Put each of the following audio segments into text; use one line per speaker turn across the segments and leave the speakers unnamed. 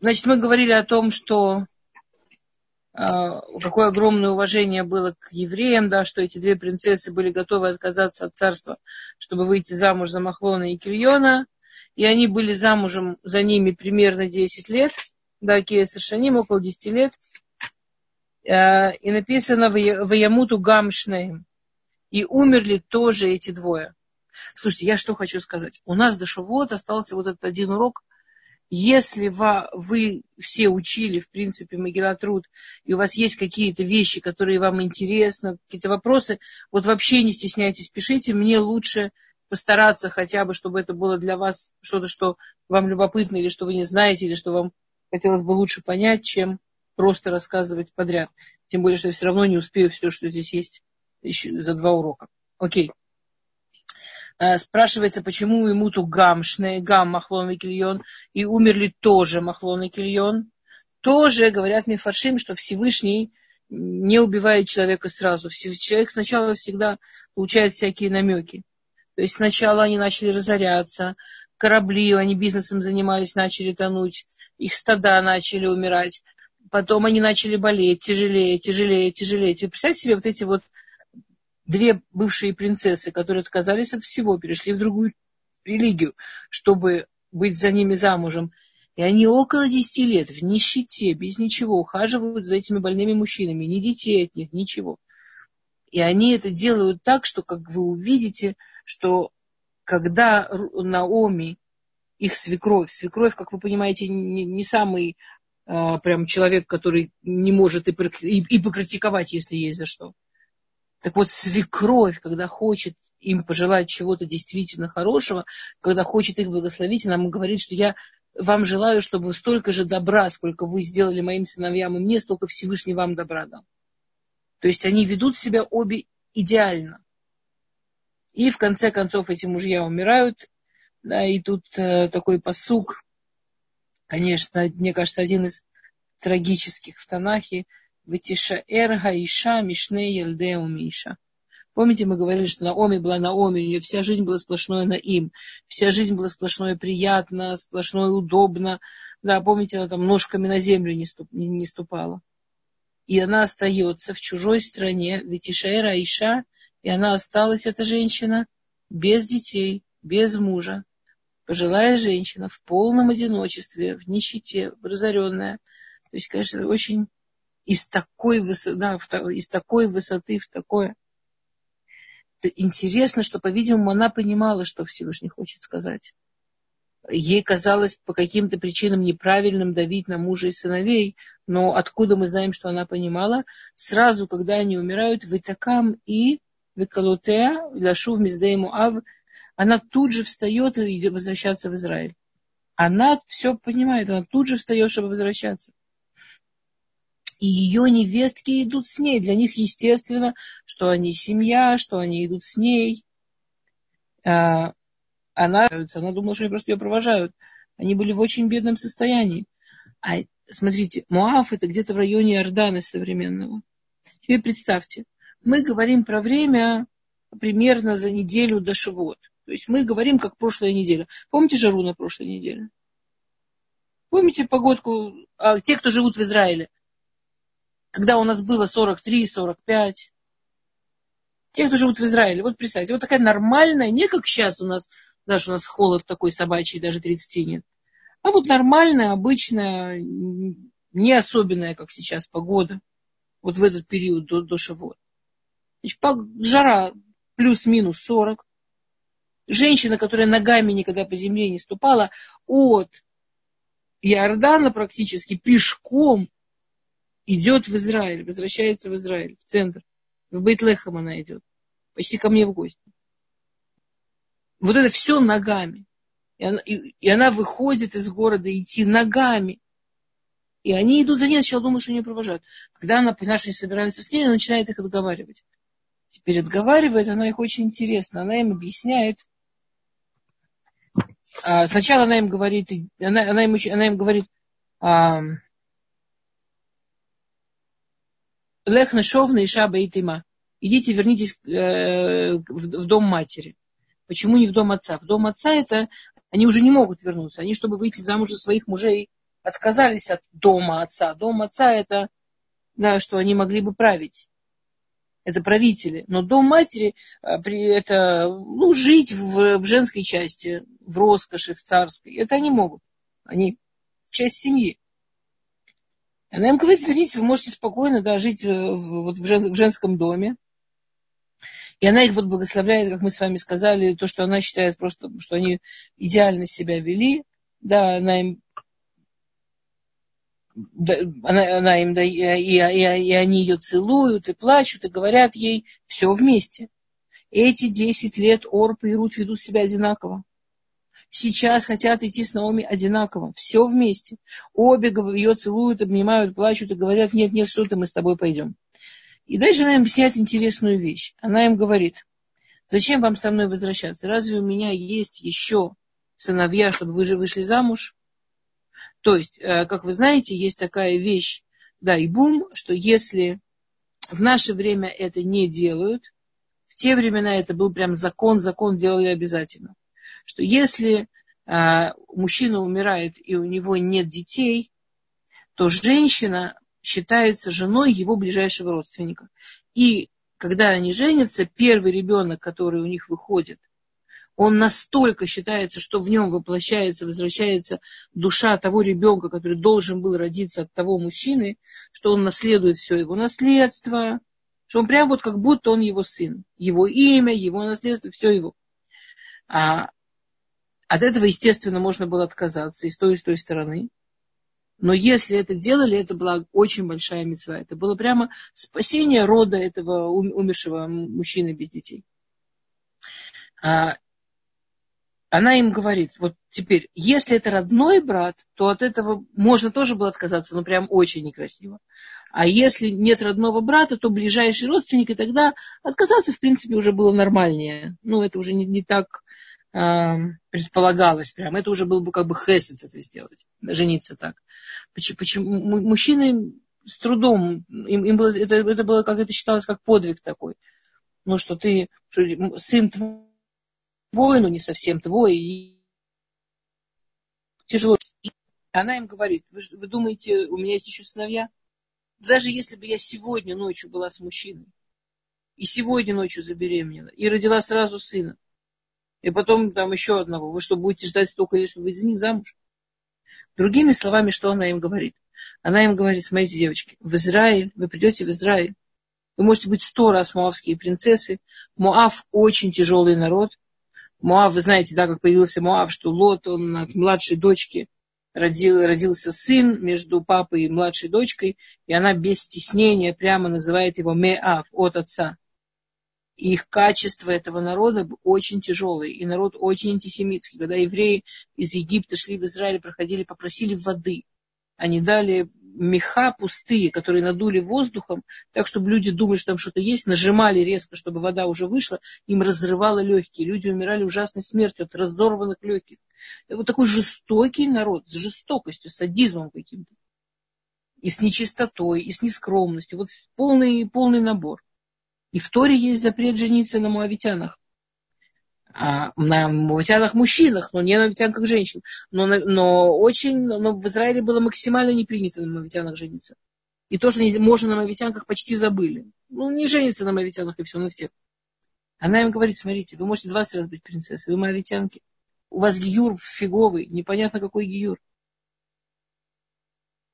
Значит, мы говорили о том, что э, какое огромное уважение было к евреям, да, что эти две принцессы были готовы отказаться от царства, чтобы выйти замуж за Махлона и Кильона. И они были замужем за ними примерно 10 лет. Да, Кия Саршаним, около 10 лет. Э, и написано в Ямуту Гамшнеем. И умерли тоже эти двое. Слушайте, я что хочу сказать. У нас до Шавуот остался вот этот один урок. Если вы все учили, в принципе, Магилатруд, и у вас есть какие-то вещи, которые вам интересны, какие-то вопросы, вот вообще не стесняйтесь, пишите. Мне лучше постараться хотя бы, чтобы это было для вас что-то, что вам любопытно, или что вы не знаете, или что вам хотелось бы лучше понять, чем просто рассказывать подряд. Тем более, что я все равно не успею все, что здесь есть еще за два урока. Окей. Э, спрашивается, почему ему ту гамшный, гам Махлон и Кильон, и умерли тоже Махлон и Кильон. Тоже говорят Мифаршим, что Всевышний не убивает человека сразу. Человек сначала всегда получает всякие намеки. То есть сначала они начали разоряться, корабли, они бизнесом занимались, начали тонуть, их стада начали умирать. Потом они начали болеть, тяжелее, тяжелее, тяжелее. Вы представьте себе вот эти вот две бывшие принцессы, которые отказались от всего, перешли в другую религию, чтобы быть за ними замужем. И они около десяти лет в нищете, без ничего, ухаживают за этими больными мужчинами, ни детей от них, ничего. И они это делают так, что, как вы увидите, что когда Наоми, их свекровь, свекровь, как вы понимаете, не, не самый а, прям человек, который не может и, и, и покритиковать, если есть за что. Так вот, свекровь, когда хочет им пожелать чего-то действительно хорошего, когда хочет их благословить, она ему говорит, что я вам желаю, чтобы столько же добра, сколько вы сделали моим сыновьям и мне, столько Всевышний вам добра дал. То есть они ведут себя обе идеально. И в конце концов эти мужья умирают. Да, и тут э, такой посук, конечно, мне кажется, один из трагических в Танахе – Ватишаэр Гаиша Мишне Елдеу Миша. Помните, мы говорили, что Наоми была Наоми, у нее вся жизнь была сплошное на им. Вся жизнь была сплошное приятно, сплошное удобно. Да, помните, она там ножками на землю не ступала. И она остается в чужой стране, ведь Ишаэра Иша, и она осталась, эта женщина, без детей, без мужа. Пожилая женщина в полном одиночестве, в нищете, разоренная. То есть, конечно, очень из такой высоты, да, из такой высоты в такое. Интересно, что, по-видимому, она понимала, что Всевышний хочет сказать. Ей казалось по каким-то причинам неправильным давить на мужа и сыновей, но откуда мы знаем, что она понимала? Сразу, когда они умирают, витакам и викалутеа, лашув миздейму ав, она тут же встает и идет возвращаться в Израиль. Она все понимает, она тут же встает, чтобы возвращаться и ее невестки идут с ней. Для них естественно, что они семья, что они идут с ней. А, она, она думала, что они просто ее провожают. Они были в очень бедном состоянии. А смотрите, Муаф это где-то в районе Иордана современного. Теперь представьте, мы говорим про время примерно за неделю до Шивот. То есть мы говорим, как прошлая неделя. Помните жару на прошлой неделе? Помните погодку? А, те, кто живут в Израиле когда у нас было 43, 45. Те, кто живут в Израиле, вот представьте, вот такая нормальная, не как сейчас у нас, даже у нас холод такой собачий, даже 30 нет, а вот нормальная, обычная, не особенная, как сейчас, погода, вот в этот период до, до Шавот. Значит, жара плюс-минус 40. Женщина, которая ногами никогда по земле не ступала, от Иордана практически пешком идет в Израиль, возвращается в Израиль, в центр. В Бейтлехам она идет. Почти ко мне в гости. Вот это все ногами. И она, и, и она выходит из города идти ногами. И они идут за ней, сначала думают, что ее провожают. Когда она поняла, что они собираются с ней, она начинает их отговаривать. Теперь отговаривает, она их очень интересно. Она им объясняет. А, сначала она им говорит, она, она, им, она им говорит, а, Лех нашовна иша бейтима. Идите, вернитесь э, в, дом матери. Почему не в дом отца? В дом отца это они уже не могут вернуться. Они, чтобы выйти замуж за своих мужей, отказались от дома отца. Дом отца это, да, что они могли бы править. Это правители. Но дом матери а, это ну, жить в, в женской части, в роскоши, в царской. Это они могут. Они часть семьи. Она им говорит, смотрите, вы можете спокойно да, жить э, в, вот в, жен, в женском доме. И она их вот благословляет, как мы с вами сказали, то, что она считает просто, что они идеально себя вели. Да, она им она, она им да, и, и, и они ее целуют и плачут и говорят ей все вместе. Эти десять лет Орпа и Рут ведут себя одинаково сейчас хотят идти с Наоми одинаково. Все вместе. Обе ее целуют, обнимают, плачут и говорят, нет, нет, что ты, мы с тобой пойдем. И дальше она им объясняет интересную вещь. Она им говорит, зачем вам со мной возвращаться? Разве у меня есть еще сыновья, чтобы вы же вышли замуж? То есть, э, как вы знаете, есть такая вещь, да, и бум, что если в наше время это не делают, в те времена это был прям закон, закон делали обязательно что если э, мужчина умирает и у него нет детей, то женщина считается женой его ближайшего родственника. И когда они женятся, первый ребенок, который у них выходит, он настолько считается, что в нем воплощается, возвращается душа того ребенка, который должен был родиться от того мужчины, что он наследует все его наследство, что он прям вот как будто он его сын. Его имя, его наследство, все его. А от этого, естественно, можно было отказаться и с той, и с той стороны. Но если это делали, это была очень большая мецва. Это было прямо спасение рода этого умершего мужчины без детей. А, она им говорит, вот теперь, если это родной брат, то от этого можно тоже было отказаться, но прям очень некрасиво. А если нет родного брата, то ближайший родственник, и тогда отказаться, в принципе, уже было нормальнее. Ну, это уже не, не так предполагалось прям. Это уже был бы как бы хесец это сделать, жениться так. Почему, почему мужчины с трудом, им, им было, это, это было, как это считалось, как подвиг такой. Ну, что ты, что сын твой, ну, не совсем твой, и тяжело. Она им говорит, вы, вы думаете, у меня есть еще сыновья? Даже если бы я сегодня ночью была с мужчиной, и сегодня ночью забеременела, и родила сразу сына, и потом там еще одного. Вы что, будете ждать столько лет, чтобы за них замуж? Другими словами, что она им говорит? Она им говорит, смотрите, девочки, в Израиль, вы придете в Израиль, вы можете быть сто раз моавские принцессы. Моав очень тяжелый народ. Моав, вы знаете, да, как появился Моав, что Лот, он от младшей дочки родил, родился сын между папой и младшей дочкой, и она без стеснения прямо называет его Меав, от отца. И их качество этого народа очень тяжелое. И народ очень антисемитский. Когда евреи из Египта шли в Израиль, проходили, попросили воды. Они дали меха пустые, которые надули воздухом, так, чтобы люди думали, что там что-то есть, нажимали резко, чтобы вода уже вышла, им разрывало легкие. Люди умирали ужасной смертью от разорванных легких. Это вот такой жестокий народ, с жестокостью, с садизмом каким-то. И с нечистотой, и с нескромностью. Вот полный, полный набор. И в Торе есть запрет жениться на муавитянах. А, на муавитянах мужчинах, но не на муавитянках женщин. Но, но очень, но в Израиле было максимально не принято на муавитянах жениться. И то, что можно на мавитянках, почти забыли. Ну, не жениться на мавитянах и все, на всех. Она им говорит, смотрите, вы можете 20 раз быть принцессой, вы мавитянки. У вас гиюр фиговый, непонятно какой гиюр.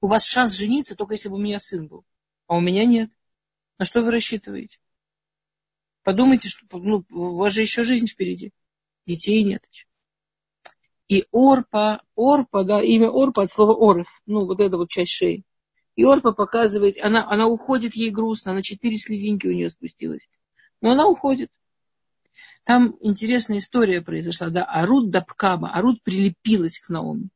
У вас шанс жениться, только если бы у меня сын был. А у меня нет. На что вы рассчитываете? Подумайте, что ну, у вас же еще жизнь впереди. Детей нет. И Орпа, Орпа, да, имя Орпа от слова Орф, ну, вот эта вот часть шеи. И Орпа показывает, она, она уходит, ей грустно, она четыре слезинки у нее спустилась. Но она уходит. Там интересная история произошла, да, Арут Дапкаба, Арут прилепилась к Наоми.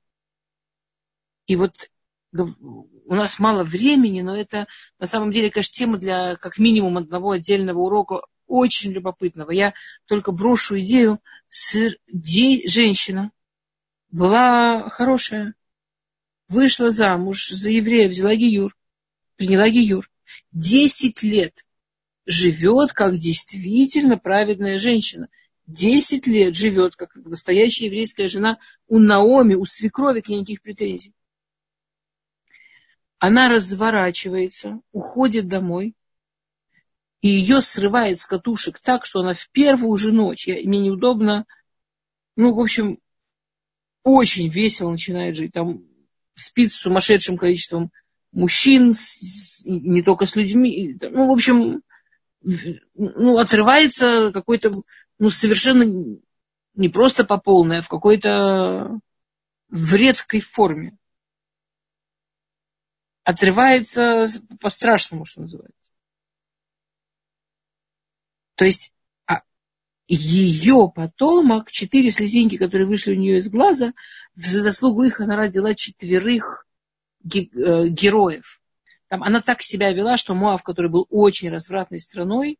И вот у нас мало времени, но это на самом деле, конечно, тема для как минимум одного отдельного урока очень любопытного. Я только брошу идею. Женщина была хорошая, вышла замуж за еврея, взяла Гиюр, приняла Гиюр. Десять лет живет как действительно праведная женщина. Десять лет живет как настоящая еврейская жена у Наоми, у свекрови к ней никаких претензий. она разворачивается, уходит домой, и ее срывает с катушек так, что она в первую же ночь, я, мне неудобно, ну, в общем, очень весело начинает жить. Там спит с сумасшедшим количеством мужчин, с, не только с людьми. Ну, в общем, ну, отрывается какой-то, ну, совершенно не просто по полной, а в какой-то вредской форме. Отрывается по-страшному, что называется. То есть а ее потомок, четыре слезинки, которые вышли у нее из глаза, за заслугу их она родила четверых э, героев. Там она так себя вела, что Моав, который был очень развратной страной,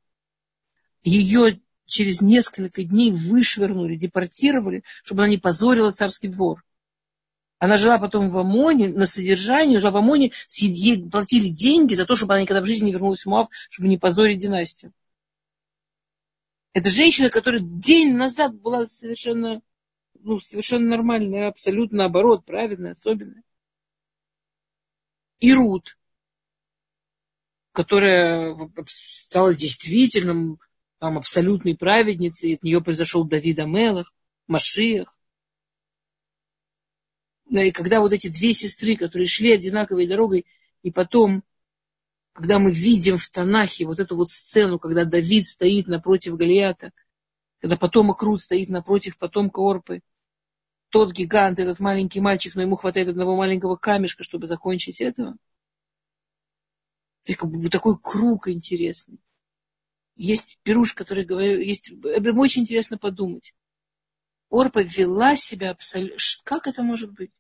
ее через несколько дней вышвырнули, депортировали, чтобы она не позорила царский двор. Она жила потом в Амоне на содержании, жила в Амоне, ей платили деньги за то, чтобы она никогда в жизни не вернулась в Моав, чтобы не позорить династию. Это женщина, которая день назад была совершенно, ну, совершенно нормальная, абсолютно наоборот, правильная, особенная. И Рут, которая стала действительно там, абсолютной праведницей, от нее произошел Давид Амелах, Машиях. И когда вот эти две сестры, которые шли одинаковой дорогой, и потом, когда мы видим в Танахе вот эту вот сцену, когда Давид стоит напротив Галията, когда потомок Рут стоит напротив потомка Орпы, тот гигант, этот маленький мальчик, но ему хватает одного маленького камешка, чтобы закончить этого – такой круг интересный. Есть пируш, который говорит, есть, это очень интересно подумать. Орпа вела себя абсолютно... Как это может быть?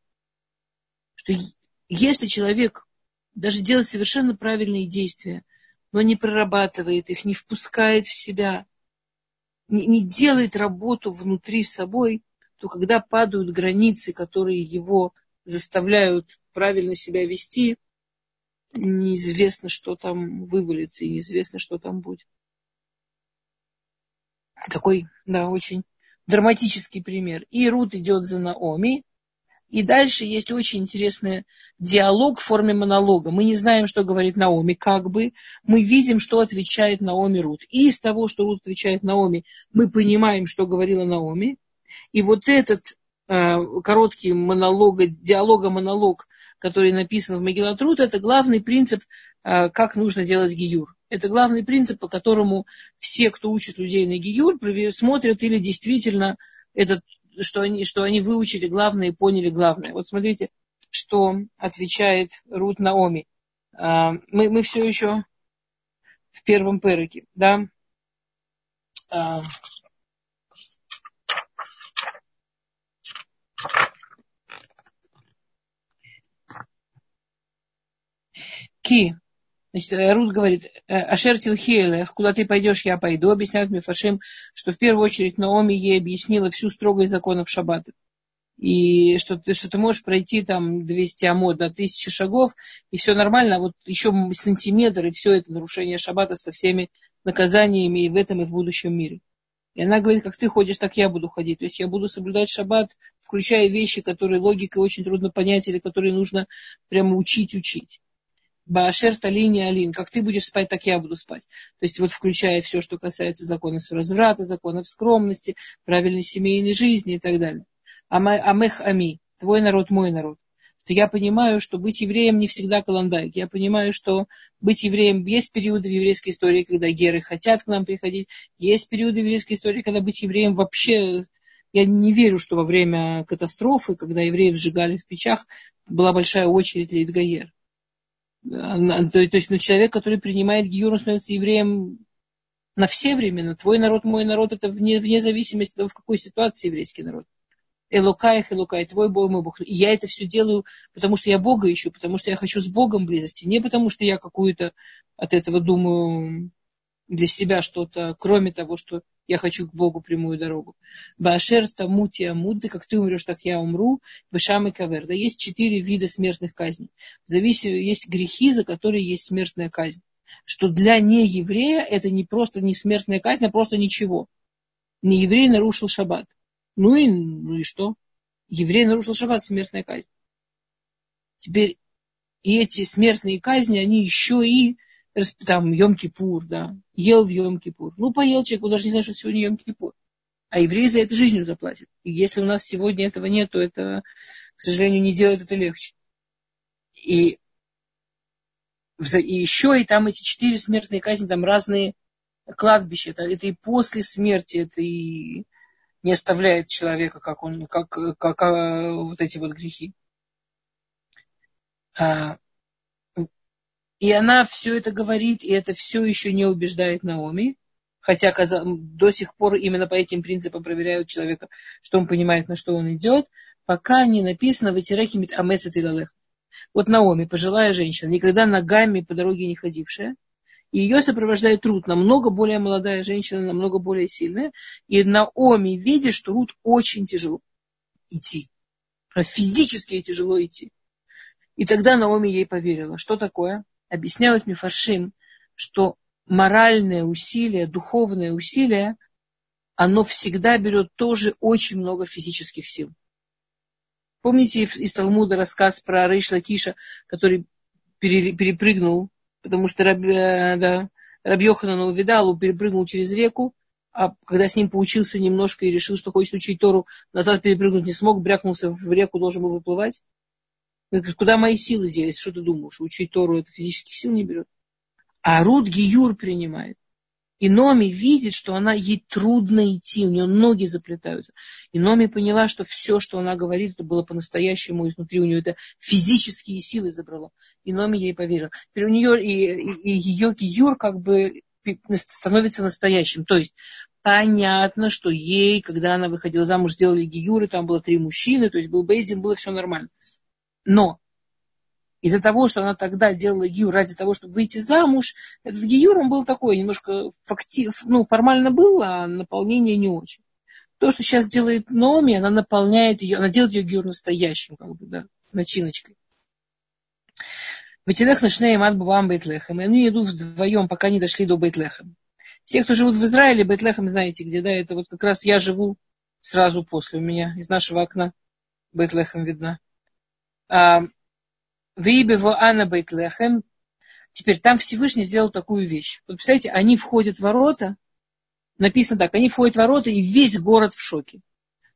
Что если человек даже делает совершенно правильные действия, но не прорабатывает их, не впускает в себя, не, не делает работу внутри собой, то когда падают границы, которые его заставляют правильно себя вести, неизвестно, что там вывалится, и неизвестно, что там будет. Такой, да, очень драматический пример. И Рут идет за Наоми, и дальше есть очень интересный диалог в форме монолога. Мы не знаем, что говорит Наоми, как бы. Мы видим, что отвечает Наоми Рут. И из того, что Рут отвечает Наоми, мы понимаем, что говорила Наоми. И вот этот э, короткий монолог, диалога-монолог который написан в Мегилатрут, это главный принцип, э, как нужно делать гиюр. Это главный принцип, по которому все, кто учит людей на гиюр, смотрят или действительно этот, что, они, что они выучили главное и поняли главное. Вот смотрите, что отвечает Рут Наоми. Э, мы, мы все еще в первом переке, да? Э, Ки. Значит, э, Рут говорит, «Э, Ашер Тилхиелех, куда ты пойдешь, я пойду. Объясняют Мифашим, что в первую очередь Наоми ей объяснила всю строгость законов Шаббата. И что, ты, что ты можешь пройти там 200 амод на тысячи шагов, и все нормально, а вот еще сантиметр, и все это нарушение Шаббата со всеми наказаниями и в этом, и в будущем мире. И она говорит, как ты ходишь, так я буду ходить. То есть я буду соблюдать шаббат, включая вещи, которые логикой очень трудно понять, или которые нужно прямо учить-учить. Баашер Талини Алин, как ты будешь спать, так я буду спать. То есть вот включая все, что касается законов разврата, законов скромности, правильной семейной жизни и так далее. Амех Ами, твой народ, мой народ. Что я понимаю, что быть евреем не всегда каландайк. Я понимаю, что быть евреем есть периоды в еврейской истории, когда геры хотят к нам приходить. Есть периоды в еврейской истории, когда быть евреем вообще я не верю, что во время катастрофы, когда евреев сжигали в печах, была большая очередь Лейтгаер. То, то есть ну, человек, который принимает гиюр, он становится евреем на все времена. Твой народ, мой народ, это вне, вне зависимости от того, в какой ситуации еврейский народ. Элукаях, Элукай, твой Бог, мой Бог. И я это все делаю, потому что я Бога ищу, потому что я хочу с Богом близости. Не потому что я какую-то от этого думаю для себя что-то, кроме того, что я хочу к Богу прямую дорогу. Башер тамути амуд, как ты умрешь, так я умру. Бешам и кавер. Да есть четыре вида смертных казней. Зависит, есть грехи, за которые есть смертная казнь. Что для нееврея это не просто не смертная казнь, а просто ничего. Не еврей нарушил шаббат. Ну и, ну и что? Еврей нарушил шаббат, смертная казнь. Теперь И эти смертные казни, они еще и там Йом-Кипур, да, ел в Йом-Кипур. Ну, поел человек, он даже не знает, что сегодня Йом-Кипур. А евреи за это жизнью заплатят. И если у нас сегодня этого нет, то это, к сожалению, не делает это легче. И, и еще и там эти четыре смертные казни, там разные кладбища. Это, это и после смерти, это и не оставляет человека, как он, как, как, как вот эти вот грехи. А, и она все это говорит, и это все еще не убеждает Наоми. Хотя до сих пор именно по этим принципам проверяют человека, что он понимает, на что он идет, пока не написано «Ватираки мит амецет и лалех». Вот Наоми, пожилая женщина, никогда ногами по дороге не ходившая, и ее сопровождает Рут, намного более молодая женщина, намного более сильная. И Наоми видит, что Рут очень тяжело идти. Физически тяжело идти. И тогда Наоми ей поверила. Что такое? Объясняют Мифаршим, что моральное усилие, духовное усилие, оно всегда берет тоже очень много физических сил. Помните из Талмуда рассказ про Рейшла Киша, который перепрыгнул, потому что Раб, э, да, Рабьоханан увидал, перепрыгнул через реку, а когда с ним поучился немножко и решил, что хочет учить Тору, назад перепрыгнуть не смог, брякнулся в реку, должен был выплывать. Куда мои силы делись? Что ты думаешь? Учить Тору это физических сил не берет. А Руд Гиюр принимает. И Номи видит, что она ей трудно идти, у нее ноги заплетаются. И Номи поняла, что все, что она говорит, это было по-настоящему изнутри, у нее это физические силы забрало. И Номи ей поверила. Теперь у нее и, и, и ее Гиюр как бы становится настоящим. То есть понятно, что ей, когда она выходила замуж, сделали Гиюры, там было три мужчины, то есть был Бейздин, было все нормально. Но из-за того, что она тогда делала гиюр ради того, чтобы выйти замуж, этот гиюр, он был такой, немножко факти, ну, формально был, а наполнение не очень. То, что сейчас делает Номи, она наполняет ее, она делает ее гиюр настоящим, как бы, да, начиночкой. Ватилех начней мат бувам Бейтлехем. И они идут вдвоем, пока не дошли до Бейтлехем. Все, кто живут в Израиле, Бейтлехем знаете, где, да, это вот как раз я живу сразу после у меня из нашего окна Бейтлехем видно. Вибево Анна Бейтлехем. Теперь там Всевышний сделал такую вещь. Вот представляете, они входят в ворота, написано так, они входят в ворота, и весь город в шоке.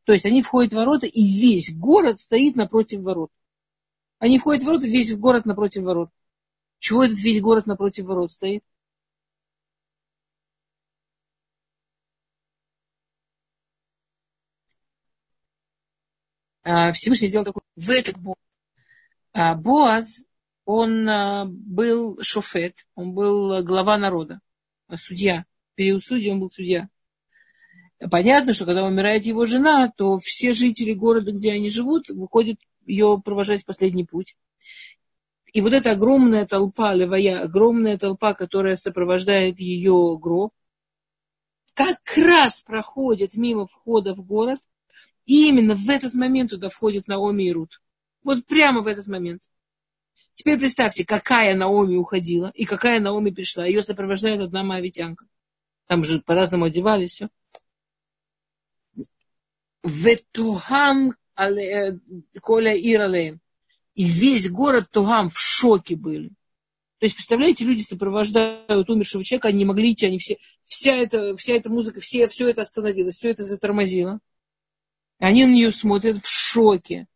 То есть они входят в ворота, и весь город стоит напротив ворот. Они входят в ворота, весь город напротив ворот. Чего этот весь город напротив ворот стоит? Всевышний сделал такой в этот город а Боаз, он а, был шофет, он был глава народа, судья. В период судьи он был судья. Понятно, что когда умирает его жена, то все жители города, где они живут, выходят ее провожать в последний путь. И вот эта огромная толпа, левая, огромная толпа, которая сопровождает ее гроб, как раз проходит мимо входа в город, и именно в этот момент туда входит Наоми и Рут. Вот прямо в этот момент. Теперь представьте, какая Наоми уходила и какая Наоми пришла. Ее сопровождает одна моавитянка. Там же по-разному одевались, все. Ветухам коля иралеем. И весь город Тугам в шоке были. То есть, представляете, люди сопровождают умершего человека, они не могли идти, они все, вся, эта, вся эта музыка, все, все это остановилось, все это затормозило. Они на нее смотрят в шоке.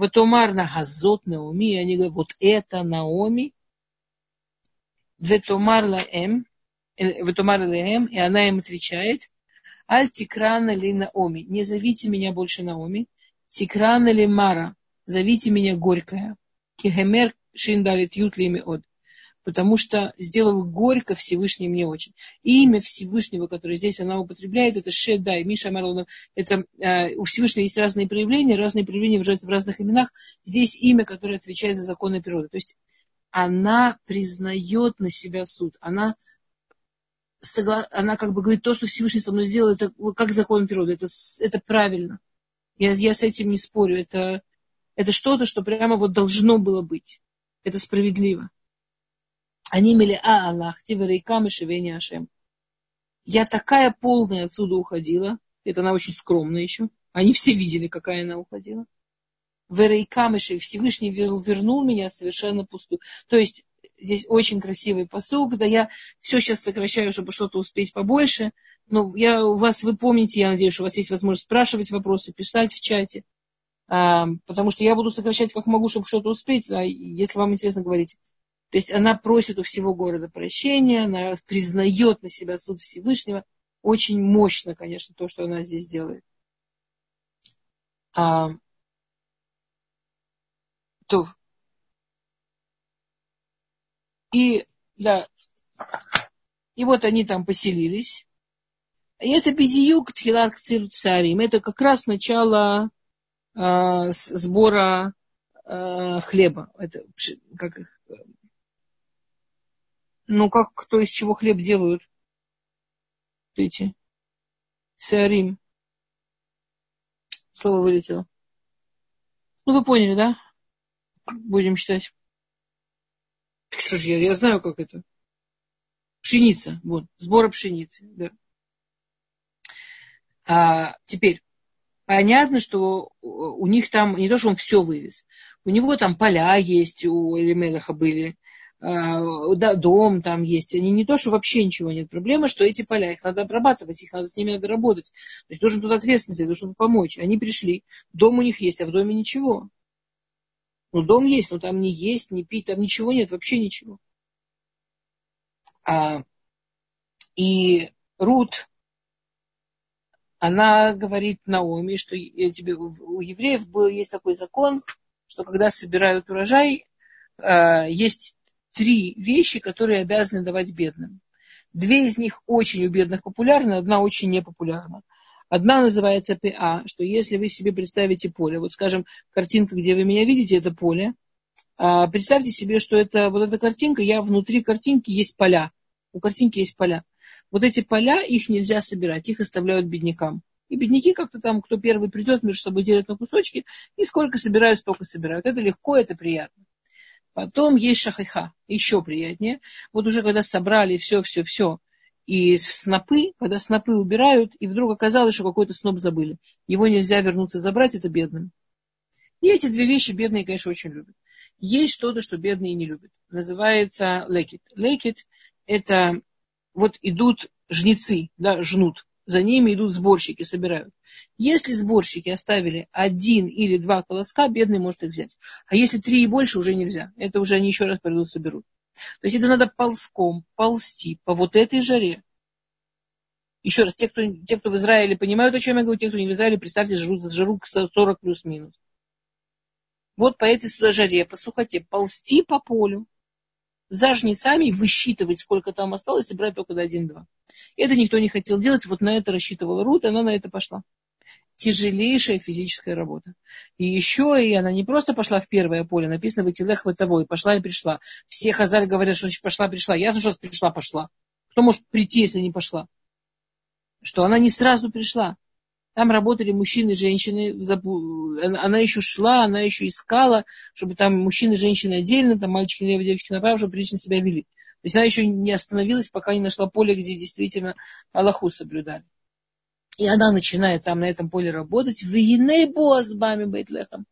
Ветомар на газот Наоми, и они говорят, вот это Наоми. Ветомар лаэм, Ветомар лаэм, и она им отвечает, Аль тикрана ли Наоми, не зовите меня больше Наоми, тикрана ли Мара, зовите меня Горькая. Кихемер шиндалит ютлими от потому что сделал горько Всевышний мне очень. И имя Всевышнего, которое здесь она употребляет, это Шедай, Миша Марлонов. Это э, у Всевышнего есть разные проявления, разные проявления выражаются в разных именах. Здесь имя, которое отвечает за законы природы. То есть она признает на себя суд. Она согла... она как бы говорит, то, что Всевышний со мной сделал, это как закон природы, это, это правильно. Я, я с этим не спорю. Это, это что-то, что прямо вот должно было быть. Это справедливо. Они мили а Аллах, тиверейкам и шевени Ашем. Я такая полная отсюда уходила. Это она очень скромная еще. Они все видели, какая она уходила. Верейкамыши, Всевышний вернул меня совершенно пустую. То есть здесь очень красивый посыл, когда я все сейчас сокращаю, чтобы что-то успеть побольше. Но я у вас, вы помните, я надеюсь, что у вас есть возможность спрашивать вопросы, писать в чате. А, потому что я буду сокращать как могу, чтобы что-то успеть, а если вам интересно, говорить. То есть она просит у всего города прощения, она признает на себя суд Всевышнего. Очень мощно, конечно, то, что она здесь делает. А, то. И, да, и вот они там поселились. И это бедиюк тхилак царим. Это как раз начало э, сбора э, хлеба. Это как их, ну, как, кто из чего хлеб делают? Эти. Сарим. Слово вылетело. Ну, вы поняли, да? Будем читать. Что ж я, я знаю, как это. Пшеница, вот, сбора пшеницы, да. А, теперь, понятно, что у них там, не то, что он все вывез, у него там поля есть, у Элемелаха были, да, дом там есть. Они не то, что вообще ничего нет. Проблема, что эти поля, их надо обрабатывать, их надо с ними надо работать. То есть должен тут ответственность, должен помочь. Они пришли, дом у них есть, а в доме ничего. Ну, дом есть, но там не есть, не пить, там ничего нет, вообще ничего. А, и Рут, она говорит Наоми, что я тебе, у евреев был, есть такой закон, что когда собирают урожай, а, есть три вещи, которые обязаны давать бедным. Две из них очень у бедных популярны, одна очень непопулярна. Одна называется ПА, что если вы себе представите поле, вот скажем, картинка, где вы меня видите, это поле. А, представьте себе, что это вот эта картинка, я внутри картинки есть поля. У картинки есть поля. Вот эти поля, их нельзя собирать, их оставляют беднякам. И бедняки как-то там, кто первый придет, между собой делят на кусочки, и сколько собирают, столько собирают. Это легко, это приятно. Потом есть шахиха, еще приятнее. Вот уже когда собрали все, все, все, и снопы, когда снопы убирают, и вдруг оказалось, что какой-то сноп забыли. Его нельзя вернуться забрать, это бедным. И эти две вещи бедные, конечно, очень любят. Есть что-то, что бедные не любят. Называется лекит. Лекит – это вот идут жнецы, да, жнут. За ними идут сборщики, собирают. Если сборщики оставили один или два колоска, бедный может их взять. А если три и больше, уже нельзя. Это уже они еще раз придут, соберут. То есть это надо ползком, ползти по вот этой жаре. Еще раз, те кто, те, кто в Израиле понимают, о чем я говорю, те, кто не в Израиле, представьте, жрут, жрут 40 плюс-минус. Вот по этой жаре, по сухоте, ползти по полю, за жнецами высчитывать, сколько там осталось, и брать только до 1-2. Это никто не хотел делать, вот на это рассчитывала Рут, и она на это пошла тяжелейшая физическая работа. И еще и она не просто пошла в первое поле, написано в Этилех того, и пошла и пришла. Все хазали говорят, что пошла, пришла. Ясно, что пришла, пошла. Кто может прийти, если не пошла? Что она не сразу пришла. Там работали мужчины и женщины. Она еще шла, она еще искала, чтобы там мужчины и женщины отдельно, там мальчики налево, девочки направо, чтобы прилично себя вели. То есть она еще не остановилась, пока не нашла поле, где действительно Аллаху соблюдали. И она начинает там на этом поле работать. Виней босс бами Бейтлехом.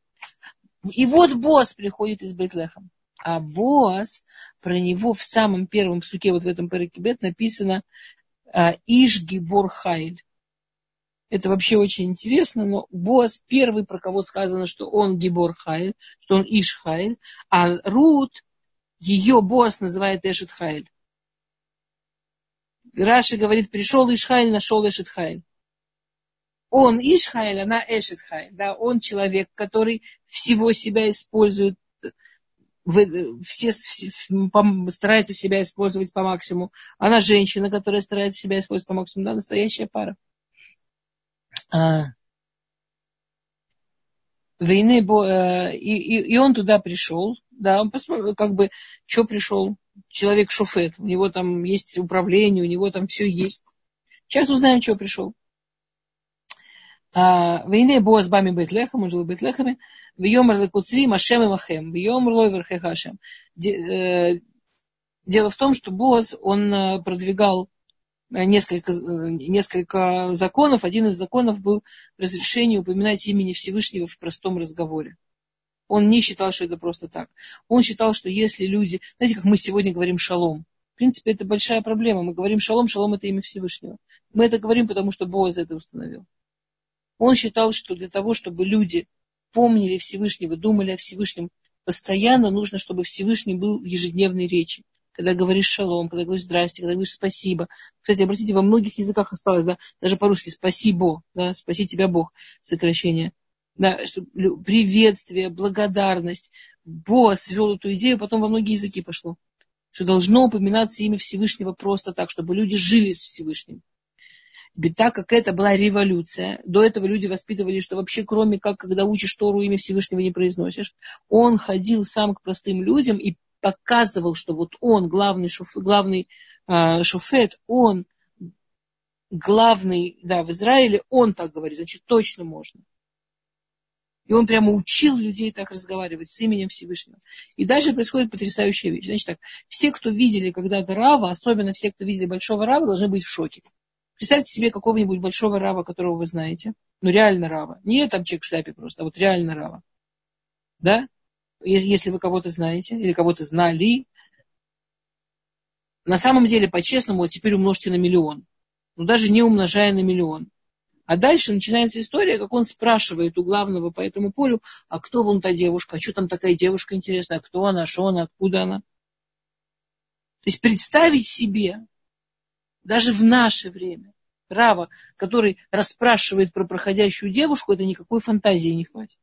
И вот босс приходит из Бейтлехом. А босс, про него в самом первом суке, вот в этом паракибет написано а, Иш Гибор Хайль. Это вообще очень интересно, но босс первый, про кого сказано, что он Гибор Хайль, что он Иш Хайль, а Рут, ее босс называет Эшет Хайль. Раши говорит, пришел Ишхайль, нашел Эшет Хайль он Ишхайль, она Эшетхайль, да, он человек, который всего себя использует, все старается себя использовать по максимуму. Она женщина, которая старается себя использовать по максимуму, да, настоящая пара. А, войны, э, и, и, и он туда пришел, да, он посмотрел, как бы, что пришел, человек шуфет, у него там есть управление, у него там все есть. Сейчас узнаем, что пришел. А, войны Боа с Бами Бетлехом, он жил в Бетлехаме, в Йомар Лекуцри, Машем и Махем, в Йомар Лойверхехашем. Э, дело в том, что Боас, он э, продвигал несколько, э, несколько законов. Один из законов был разрешение упоминать имени Всевышнего в простом разговоре. Он не считал, что это просто так. Он считал, что если люди... Знаете, как мы сегодня говорим шалом. В принципе, это большая проблема. Мы говорим шалом, шалом это имя Всевышнего. Мы это говорим, потому что Боаз это установил. Он считал, что для того, чтобы люди помнили Всевышнего, думали о Всевышнем, постоянно нужно, чтобы Всевышний был в ежедневной речи. Когда говоришь шалом, когда говоришь здрасте, когда говоришь спасибо. Кстати, обратите, во многих языках осталось, да, даже по-русски спасибо, да, спаси тебя Бог, сокращение да, что, приветствие, благодарность. Бо свел эту идею, потом во многие языки пошло. Что должно упоминаться имя Всевышнего просто так, чтобы люди жили с Всевышним. Ведь так как это была революция, до этого люди воспитывали, что вообще кроме как, когда учишь Тору, имя Всевышнего не произносишь, он ходил сам к простым людям и показывал, что вот он, главный, шуф, главный э, шуфет, он главный, да, в Израиле, он так говорит, значит, точно можно. И он прямо учил людей так разговаривать с именем Всевышнего. И дальше происходит потрясающая вещь. Значит так, все, кто видели когда-то Рава, особенно все, кто видели Большого Рава, должны быть в шоке. Представьте себе какого-нибудь Большого Рава, которого вы знаете. Ну, реально Рава. Не там человек в шляпе просто, а вот реально Рава. Да? Если вы кого-то знаете или кого-то знали. На самом деле, по-честному, вот теперь умножьте на миллион. Ну, даже не умножая на миллион. А дальше начинается история, как он спрашивает у главного по этому полю, а кто вон та девушка, а что там такая девушка интересная, а кто она, что она, откуда она. То есть представить себе, даже в наше время, Рава, который расспрашивает про проходящую девушку, это никакой фантазии не хватит.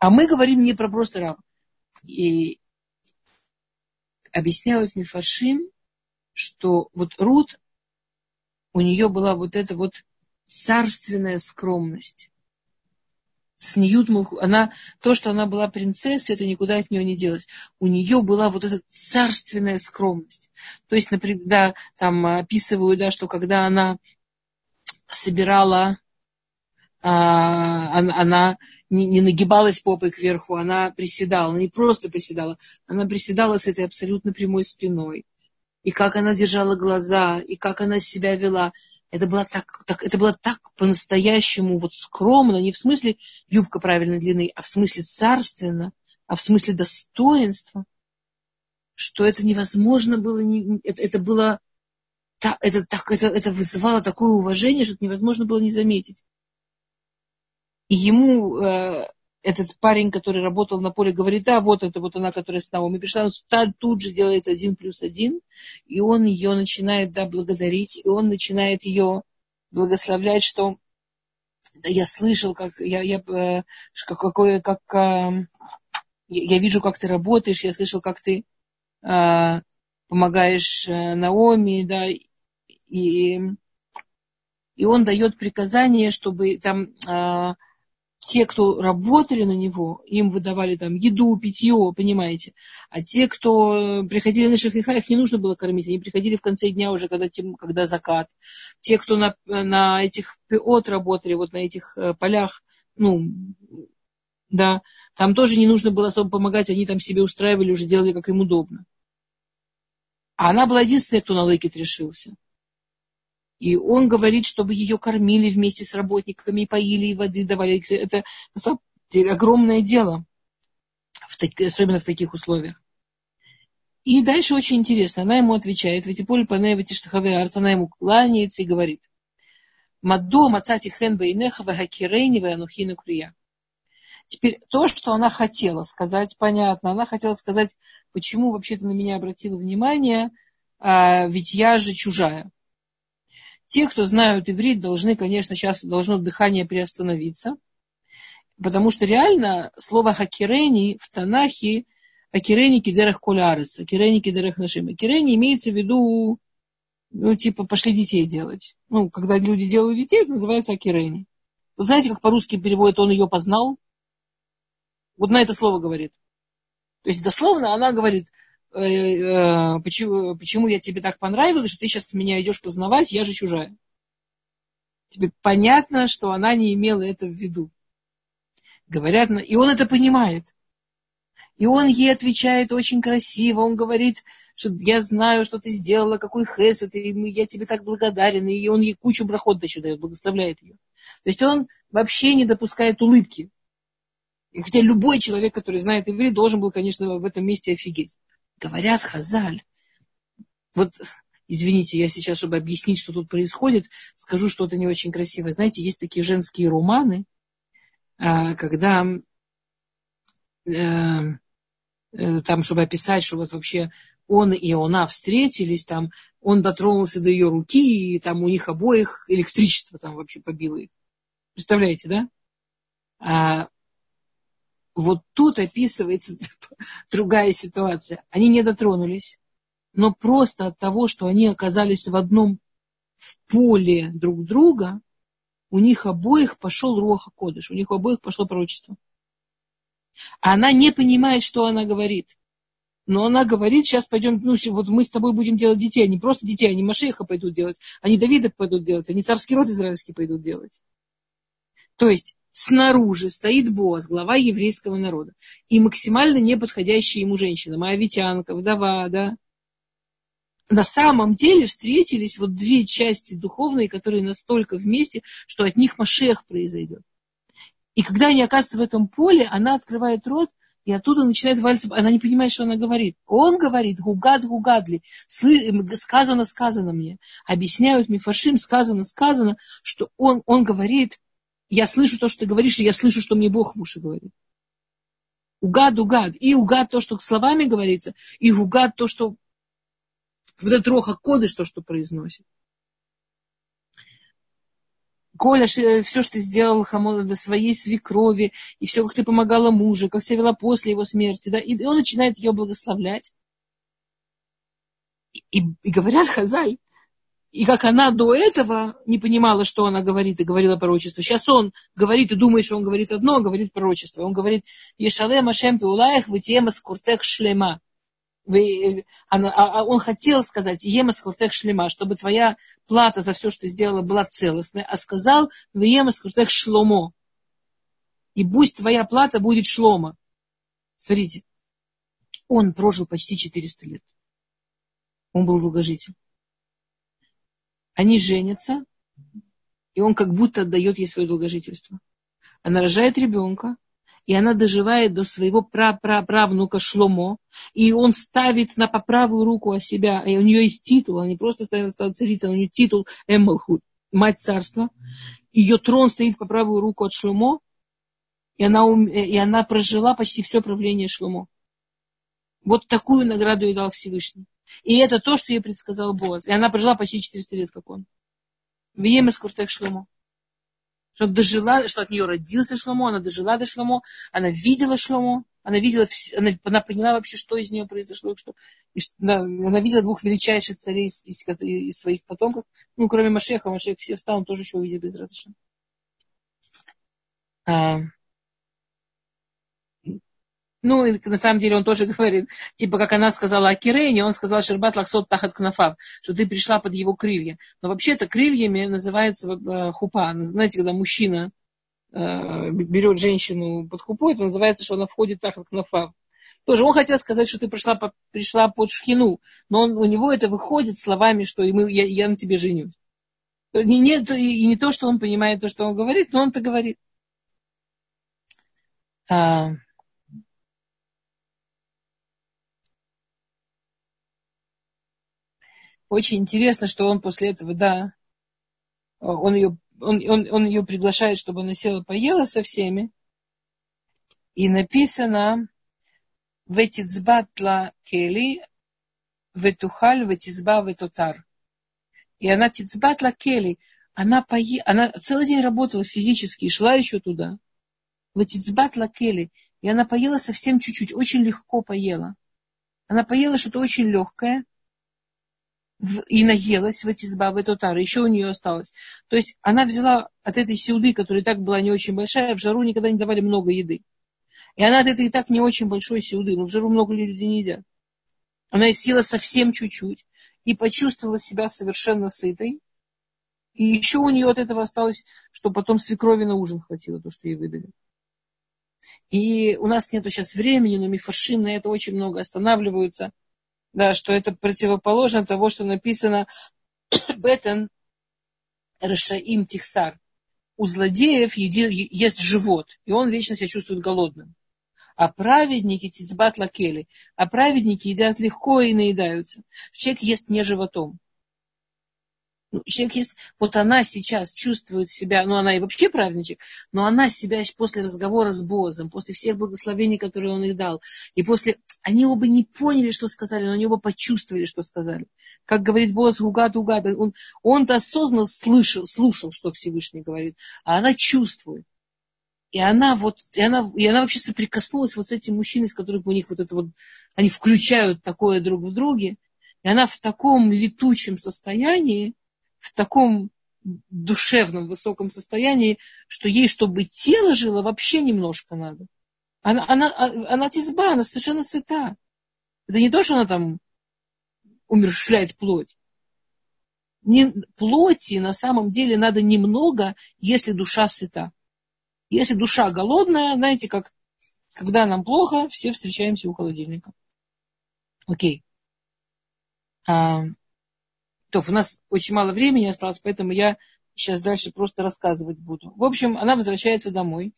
А мы говорим не про просто Рава. И объясняют Мифашим, что вот Рут, у нее была вот эта вот царственная скромность. С Ньютмух, она, то, что она была принцессой, это никуда от нее не делось. У нее была вот эта царственная скромность. То есть, например, да, там описываю, да, что когда она собирала, а, она, она не, не нагибалась попой кверху, она приседала, не просто приседала, она приседала с этой абсолютно прямой спиной. И как она держала глаза, и как она себя вела. Это было так, так, это было так по-настоящему вот скромно, не в смысле юбка правильной длины, а в смысле царственно, а в смысле достоинства, что это невозможно было, это, это было, это, так, это, это вызывало такое уважение, что это невозможно было не заметить. И ему э, этот парень, который работал на поле, говорит, да, вот это вот она, которая с нами. И пришла, он тут же делает один плюс один, и он ее начинает, да, благодарить, и он начинает ее благословлять, что я слышал, как я, я э, какое, как э, я вижу, как ты работаешь, я слышал, как ты э, помогаешь э, Наоми, да, и, и он дает приказание, чтобы там э, те, кто работали на него, им выдавали там еду, питье, понимаете. А те, кто приходили на шахиха, их не нужно было кормить. Они приходили в конце дня уже, когда, тем, когда закат. Те, кто на, на этих пиот работали, вот на этих э, полях, ну, да, там тоже не нужно было особо помогать, они там себе устраивали, уже делали, как им удобно. А она была единственная, кто на лейкет решился. И он говорит, чтобы ее кормили вместе с работниками, поили и воды давали. Это на самом деле огромное дело, в так, особенно в таких условиях. И дальше очень интересно. Она ему отвечает, Витиполь Панева Тиштахаве Арц, она ему кланяется и говорит, Мадо Мацати Хен Бейнеха Вахакирейни Ванухина Крия. Теперь то, что она хотела сказать, понятно. Она хотела сказать, почему вообще ты на меня обратила внимание, а, ведь я же чужая. Те, кто знают иврит, должны, конечно, сейчас должно дыхание приостановиться, потому что реально слово хакирени в Танахе Акирени кидерах колярец, акирени кидерах нашим. Акирени имеется в виду, ну, типа, пошли детей делать. Ну, когда люди делают детей, это называется акирени. Вы знаете, как по-русски переводит «он ее познал»? Вот на это слово говорит. То есть дословно она говорит, почему, почему я тебе так понравилась, что ты сейчас меня идешь познавать, я же чужая. Тебе понятно, что она не имела это в виду. Говорят, и он это понимает. И он ей отвечает очень красиво. Он говорит, что я знаю, что ты сделала, какой хесед, и я тебе так благодарен. И он ей кучу брахот еще дает, благословляет ее. То есть он вообще не допускает улыбки. Хотя любой человек, который знает иврит, должен был, конечно, в этом месте офигеть. Говорят, Хазаль. Вот, извините, я сейчас, чтобы объяснить, что тут происходит, скажу что-то не очень красивое. Знаете, есть такие женские романы, а, когда э, э, там, чтобы описать, что вот вообще он и она встретились, там, он дотронулся до ее руки, и там у них обоих электричество там вообще побило их. Представляете, да? А, вот тут описывается другая ситуация. Они не дотронулись, но просто от того, что они оказались в одном в поле друг друга, у них обоих пошел Руаха Кодыш, у них обоих пошло пророчество. А она не понимает, что она говорит. Но она говорит, сейчас пойдем, ну, вот мы с тобой будем делать детей. Они просто детей, они Машеха пойдут делать, они Давида пойдут делать, они царский род израильский пойдут делать. То есть снаружи стоит Боаз, глава еврейского народа, и максимально неподходящая ему женщина, моавитянка, вдова, да. На самом деле встретились вот две части духовные, которые настолько вместе, что от них Машех произойдет. И когда они оказываются в этом поле, она открывает рот, и оттуда начинает валиться, она не понимает, что она говорит. Он говорит, гугад, гугадли, сказано, сказано мне. Объясняют Мифашим, сказано, сказано, что он, он говорит, я слышу то, что ты говоришь, и я слышу, что мне Бог в уши говорит. Угад, угад. И угад то, что словами говорится, и угад то, что в этот роха кодыш, то, что произносит. Коля, все, что ты сделал для своей свекрови, и все, как ты помогала мужу, как себя вела после его смерти, да, и он начинает ее благословлять. И, и, и говорят, Хазаль, и как она до этого не понимала, что она говорит, и говорила пророчество. Сейчас он говорит и думает, что он говорит одно, а говорит пророчество. Он говорит, Ешалем Ашем Пеулаях Витиема Скуртех Шлема. Она, а, а он хотел сказать, Ема Скуртех Шлема, чтобы твоя плата за все, что ты сделала, была целостной, а сказал, Ема Скуртех Шломо. И пусть твоя плата будет шлома. Смотрите, он прожил почти 400 лет. Он был долгожитель они женятся, и он как будто отдает ей свое долгожительство. Она рожает ребенка, и она доживает до своего правнука Шломо, и он ставит на по правую руку о себя, и у нее есть титул, она не просто ставит царица, у нее титул Эммалхуд, мать царства. Ее трон стоит по правую руку от Шломо, и она, и она прожила почти все правление Шломо. Вот такую награду ей дал Всевышний. И это то, что ей предсказал Боаз. И она прожила почти 400 лет, как он. Виема Скуртек Шломо. Что дожила, что от нее родился Шломо, она дожила до Шломо, она видела Шломо, она видела, она, она поняла вообще, что из нее произошло, что, и, она, она видела двух величайших царей из, из, из своих потомков, ну, кроме Машеха, Машех все встал, он тоже еще увидел без радости. А, ну, на самом деле он тоже говорит, типа, как она сказала о Кирене, он сказал Шербат Лахсот Тахат Кнафав, что ты пришла под его крылья. Но вообще-то крыльями называется э, хупа. Знаете, когда мужчина э, берет женщину под хупу, это называется, что она входит Тахат Кнафав. Тоже он хотел сказать, что ты пришла, пришла под шхину, но он, у него это выходит словами, что и мы, я, я на тебе женюсь. И не, и не то, что он понимает то, что он говорит, но он это говорит. А, Очень интересно, что он после этого, да, он ее, он, он, он ее приглашает, чтобы она села, поела со всеми. И написано Ветицбатла кели, ветухаль, ветизба, ветотар. И она тицбатла кели, она, пое... она целый день работала физически и шла еще туда. Ветицбатла кели. И она поела совсем чуть-чуть, очень легко поела. Она поела что-то очень легкое, и наелась в эти сбавы тотары, еще у нее осталось. То есть она взяла от этой сеуды, которая и так была не очень большая, в жару никогда не давали много еды. И она от этой и так не очень большой сеуды, но в жару много людей не едят. Она съела совсем чуть-чуть и почувствовала себя совершенно сытой. И еще у нее от этого осталось, что потом свекрови на ужин хватило, то, что ей выдали. И у нас нету сейчас времени, но мифаршин на это очень много останавливаются – да, что это противоположно того, что написано Бетен Рашаим Тихсар. у злодеев есть живот, и он вечно себя чувствует голодным. А праведники тицбат лакели, а праведники едят легко и наедаются. Человек ест не животом. Ну, человек есть, вот она сейчас чувствует себя, ну она и вообще праведничек, но она себя после разговора с Бозом, после всех благословений, которые он их дал, и после, они оба не поняли, что сказали, но они оба почувствовали, что сказали. Как говорит Боз, угад, угад, он, он-то осознанно слышал, слушал, что Всевышний говорит, а она чувствует. И она вот, и она, и она вообще соприкоснулась вот с этим мужчиной, с которым у них вот это вот, они включают такое друг в друге, и она в таком летучем состоянии, в таком душевном высоком состоянии, что ей, чтобы тело жило, вообще немножко надо. Она, она, она тизба, она совершенно сыта. Это не то, что она там умершляет плоть. Не, плоти на самом деле надо немного, если душа сыта. Если душа голодная, знаете, как когда нам плохо, все встречаемся у холодильника. Окей. А, то, у нас очень мало времени осталось, поэтому я сейчас дальше просто рассказывать буду. В общем, она возвращается домой,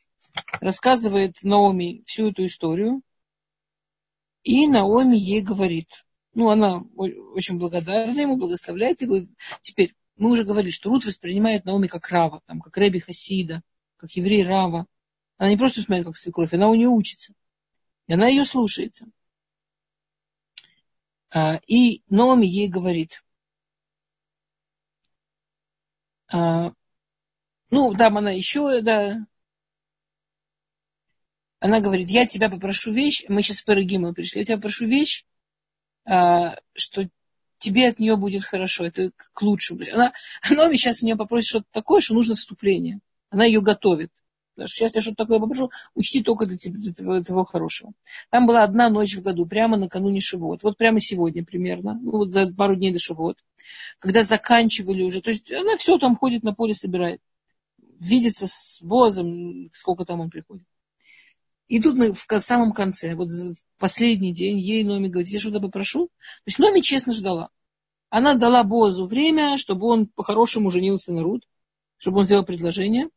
рассказывает Наоми всю эту историю, и Наоми ей говорит, ну, она очень благодарна ему, благословляет его. Теперь, мы уже говорили, что Рут воспринимает Наоми как Рава, там, как Реби Хасида, как еврей Рава. Она не просто смотрит как свекровь, она у нее учится. И она ее слушается. А, и Наоми ей говорит, а, ну, там она еще, да, она говорит, я тебя попрошу вещь, мы сейчас в Парагиму пришли, я тебя попрошу вещь, а, что тебе от нее будет хорошо, это к лучшему. Она, она сейчас у нее попросит что-то такое, что нужно вступление. Она ее готовит. Сейчас я что-то такое попрошу, учти только для, тебя, для того, того хорошего. Там была одна ночь в году, прямо накануне Шивот. Вот прямо сегодня примерно, ну вот за пару дней до Шивот. Когда заканчивали уже, то есть она все там ходит на поле, собирает. Видится с Бозом, сколько там он приходит. И тут мы в самом конце, вот в последний день, ей Номи говорит, я что-то попрошу. То есть Номи честно ждала. Она дала Бозу время, чтобы он по-хорошему женился на Рут, чтобы он сделал предложение.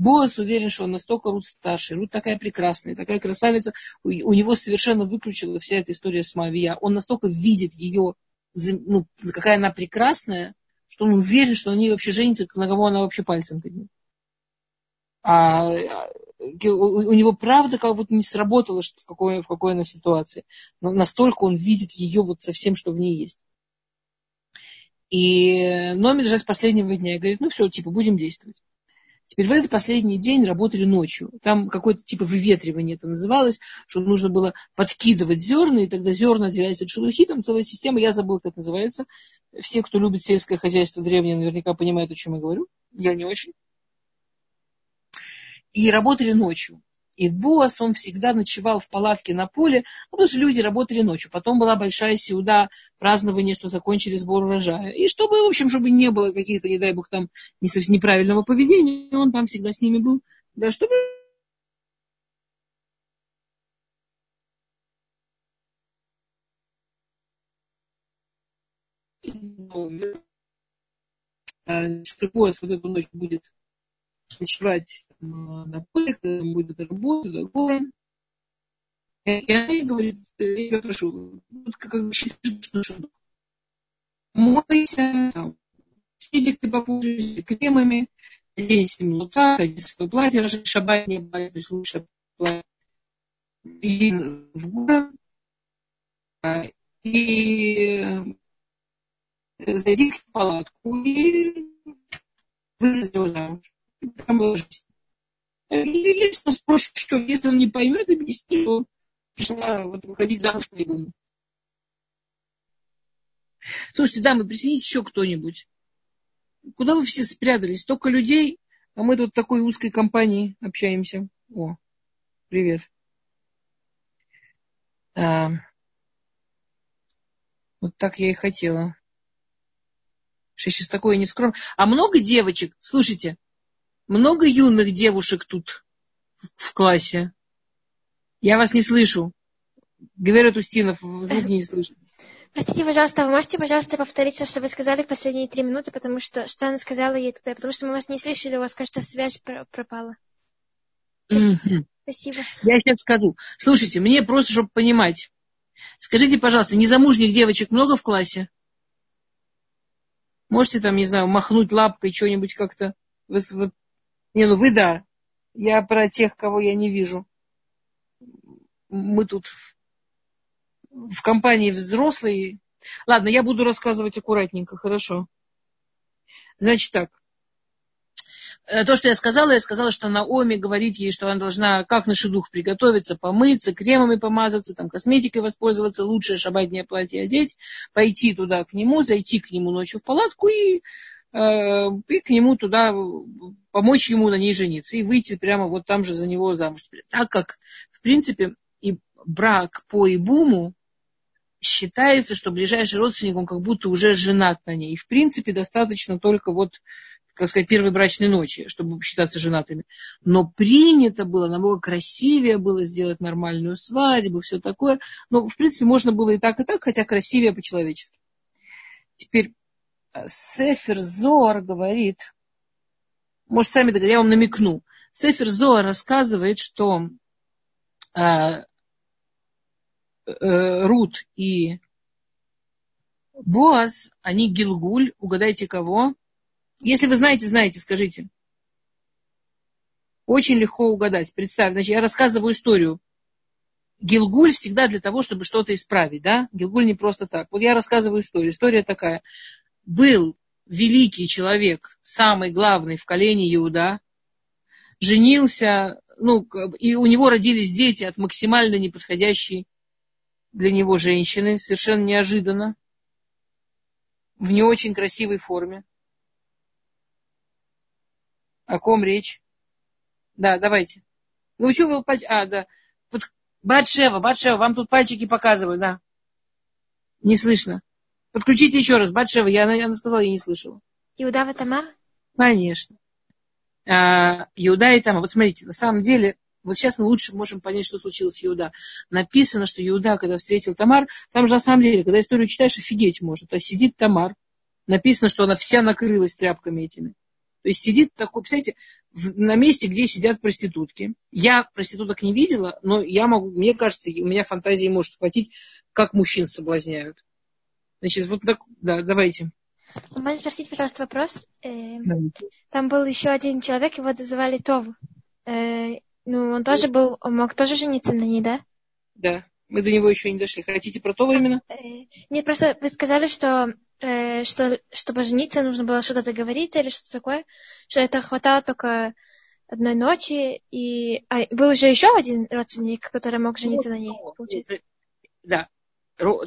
Боас уверен, что он настолько Рут старший. Рут такая прекрасная, такая красавица. У, него совершенно выключила вся эта история с Мавия. Он настолько видит ее, ну, какая она прекрасная, что он уверен, что ней вообще женится, на кого она вообще пальцем тыкнет. А у него правда как вот не сработало, что в, какой, в какой она ситуации. Но настолько он видит ее вот со всем, что в ней есть. И Номи даже с последнего дня говорит, ну все, типа, будем действовать. Теперь в этот последний день работали ночью. Там какое-то типа выветривание это называлось, что нужно было подкидывать зерна, и тогда зерна отделяются от шелухи. Там целая система, я забыл, как это называется. Все, кто любит сельское хозяйство древнее, наверняка понимают, о чем я говорю. Я не очень и работали ночью. И Буас, он всегда ночевал в палатке на поле, ну, потому что люди работали ночью. Потом была большая сеуда, празднование, что закончили сбор урожая. И чтобы, в общем, чтобы не было каких-то, не дай бог, там неправильного поведения, он там всегда с ними был. Да, чтобы что Буас вот эту ночь будет ночевать на поле, когда будет работа, такое. И она ей говорит, я тебя прошу, вот как бы считаешь, что мойся, там, следик ты попользуйся кремами, оденься вот так, одень свое платье, шабать не платье, то есть лучше платье. И в город, и зайди в палатку и вылезь замуж. Если спросит, что если он не поймет, объясни, что пришла вот, выходить замуж по игуму. Слушайте, дамы, присоединитесь еще кто-нибудь. Куда вы все спрятались? Столько людей, а мы тут такой узкой компанией общаемся. О, привет. А, вот так я и хотела. Что сейчас такое нескромное. А много девочек, слушайте, много юных девушек тут в классе. Я вас не слышу. Говорит Устинов, звук не слышно.
Простите, пожалуйста, вы можете, пожалуйста, повторить то, что вы сказали в последние три минуты, потому что что она сказала ей тогда, потому что мы вас не слышали, у вас, кажется, связь пропала.
Простите. Спасибо. Я сейчас скажу. Слушайте, мне просто, чтобы понимать. Скажите, пожалуйста, незамужних девочек много в классе? Можете там, не знаю, махнуть лапкой что-нибудь как-то? Не, ну вы да. Я про тех, кого я не вижу. Мы тут в компании взрослые. Ладно, я буду рассказывать аккуратненько, хорошо. Значит так. Э, то, что я сказала, я сказала, что Наоми говорит ей, что она должна как на шедух приготовиться, помыться, кремами помазаться, там, косметикой воспользоваться, лучшее шабатнее платье одеть, пойти туда к нему, зайти к нему ночью в палатку и, и к нему туда, помочь ему на ней жениться и выйти прямо вот там же за него замуж. Так как, в принципе, и брак по Ибуму считается, что ближайший родственник, он как будто уже женат на ней. И, в принципе, достаточно только вот как сказать, первой брачной ночи, чтобы считаться женатыми. Но принято было, намного красивее было сделать нормальную свадьбу, все такое. Но, в принципе, можно было и так, и так, хотя красивее по-человечески. Теперь э, Сефер Зоар говорит, может, сами я вам намекну. Сефер Зоар рассказывает, что э, э, Рут и Боаз, они Гилгуль, угадайте кого? Если вы знаете, знаете, скажите. Очень легко угадать. Представь, значит, я рассказываю историю. Гилгуль всегда для того, чтобы что-то исправить, да? Гилгуль не просто так. Вот я рассказываю историю. История такая. Был великий человек, самый главный в колене Иуда, женился, ну, и у него родились дети от максимально неподходящей для него женщины, совершенно неожиданно, в не очень красивой форме. О ком речь? Да, давайте. Ну, что вы... А, да. Вот, Батшева, Батшева, вам тут пальчики показывают, да. Не слышно. Подключите еще раз. Батшева, я, она сказала, я не слышала.
Иуда и Тамар?
Конечно. А, Иуда и Тамар. Вот смотрите, на самом деле, вот сейчас мы лучше можем понять, что случилось с Иуда. Написано, что Иуда, когда встретил Тамар, там же на самом деле, когда историю читаешь, офигеть может. А сидит Тамар, написано, что она вся накрылась тряпками этими. То есть сидит такой, представляете, на месте, где сидят проститутки. Я проституток не видела, но я могу, мне кажется, у меня фантазии может хватить, как мужчин соблазняют. Значит, вот так, да, давайте.
Можно спросить, пожалуйста, вопрос? Э, там был еще один человек, его называли Това. Э, ну, он тоже был, он мог тоже жениться на ней, да?
Да, мы до него еще не дошли. Хотите про Това именно? Э,
нет, просто вы сказали, что что чтобы жениться, нужно было что-то договориться или что-то такое, что это хватало только одной ночи, и а, был же еще один родственник, который мог жениться на ней, получается.
Да.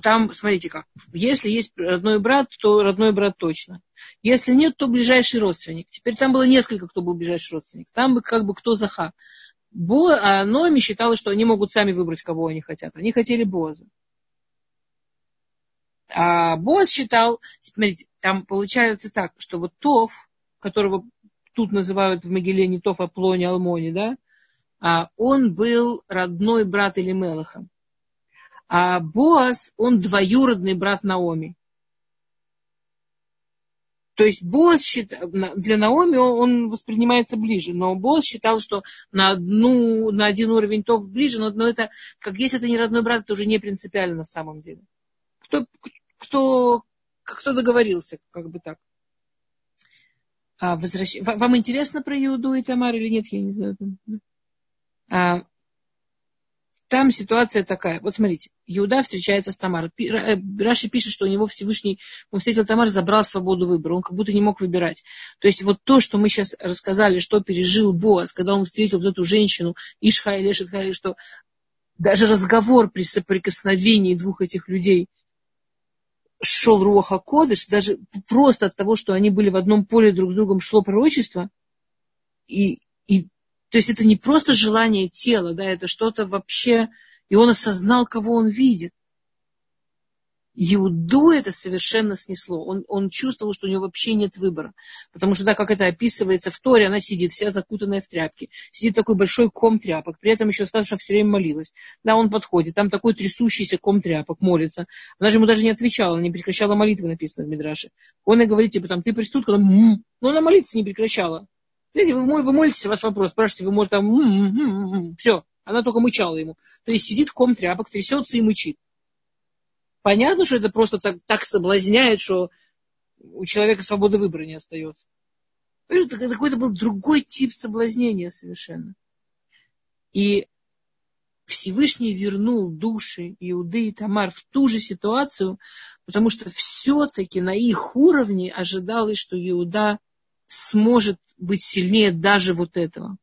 Там, смотрите как, если есть родной брат, то родной брат точно. Если нет, то ближайший родственник. Теперь там было несколько, кто был ближайший родственник. Там бы как бы кто заха. Бо, а Номи считала, что они могут сами выбрать, кого они хотят. Они хотели Боза. А Боз считал, смотрите, там получается так, что вот Тов, которого тут называют в Могиле не Тов, а Плони Алмони, да, а он был родной брат Элимелаха. А Боаз, он двоюродный брат Наоми. То есть Боаз считал, для Наоми он воспринимается ближе, но Боаз считал, что на, одну, на один уровень Тов ближе, но, но это, как если это не родной брат, это уже не принципиально на самом деле. Кто, кто, кто договорился, как бы так. А, возвращ... Вам интересно про Иуду и Тамар или нет, я не знаю. А, там ситуация такая. Вот смотрите, Иуда встречается с Тамарой. Э, Раши пишет, что у него Всевышний, он встретил Тамар, забрал свободу выбора. Он как будто не мог выбирать. То есть вот то, что мы сейчас рассказали, что пережил Боас, когда он встретил вот эту женщину, Ишха и Лешетха, что даже разговор при соприкосновении двух этих людей – шел Руаха Кодыш, даже просто от того, что они были в одном поле друг с другом, шло пророчество. И, и, то есть это не просто желание тела, да, это что-то вообще, и он осознал, кого он видит. Иуду это совершенно снесло. Он, он чувствовал, что у него вообще нет выбора. Потому что, да, как это описывается в Торе, она сидит вся закутанная в тряпки. Сидит такой большой ком тряпок. При этом еще сказано, что все время молилась. Да, он подходит. Там такой трясущийся ком тряпок, молится. Она же ему даже не отвечала, не прекращала молитвы, написано в Мидраше. Он и говорит, типа, там, ты преступник, она, м-м". но она молиться не прекращала. Знаете, вы, вы молитесь, у вас вопрос, спрашиваете, вы, может, там, все. Она только мычала ему. То есть сидит ком тряпок, трясется и мычит. Понятно, что это просто так, так соблазняет, что у человека свободы выбора не остается. Это какой-то был другой тип соблазнения совершенно. И Всевышний вернул души Иуды и Тамар в ту же ситуацию, потому что все-таки на их уровне ожидалось, что Иуда сможет быть сильнее даже вот этого.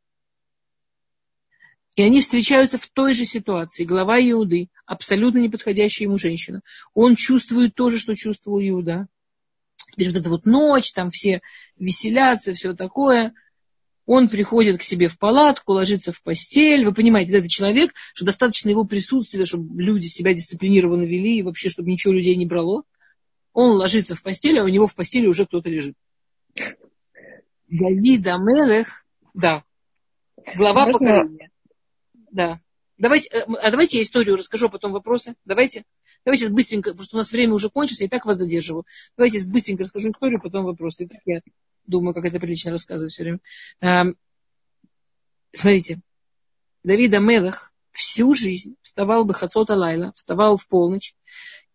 И они встречаются в той же ситуации. Глава Иуды, абсолютно неподходящая ему женщина. Он чувствует то же, что чувствовал Иуда. Теперь вот эта вот ночь, там все веселятся, все такое. Он приходит к себе в палатку, ложится в постель. Вы понимаете, это человек, что достаточно его присутствия, чтобы люди себя дисциплинированно вели, и вообще, чтобы ничего людей не брало. Он ложится в постель, а у него в постели уже кто-то лежит. Давид Амелех, да, глава Можно... поколения. Да. Давайте, э, а давайте я историю расскажу, а потом вопросы. Давайте. Давайте быстренько, потому что у нас время уже кончится, я и так вас задерживаю. Давайте быстренько расскажу историю, потом вопросы. И так я думаю, как это прилично рассказывать все время. Смотрите, Давид Амелах всю жизнь вставал бы Хацота Лайла, вставал в полночь,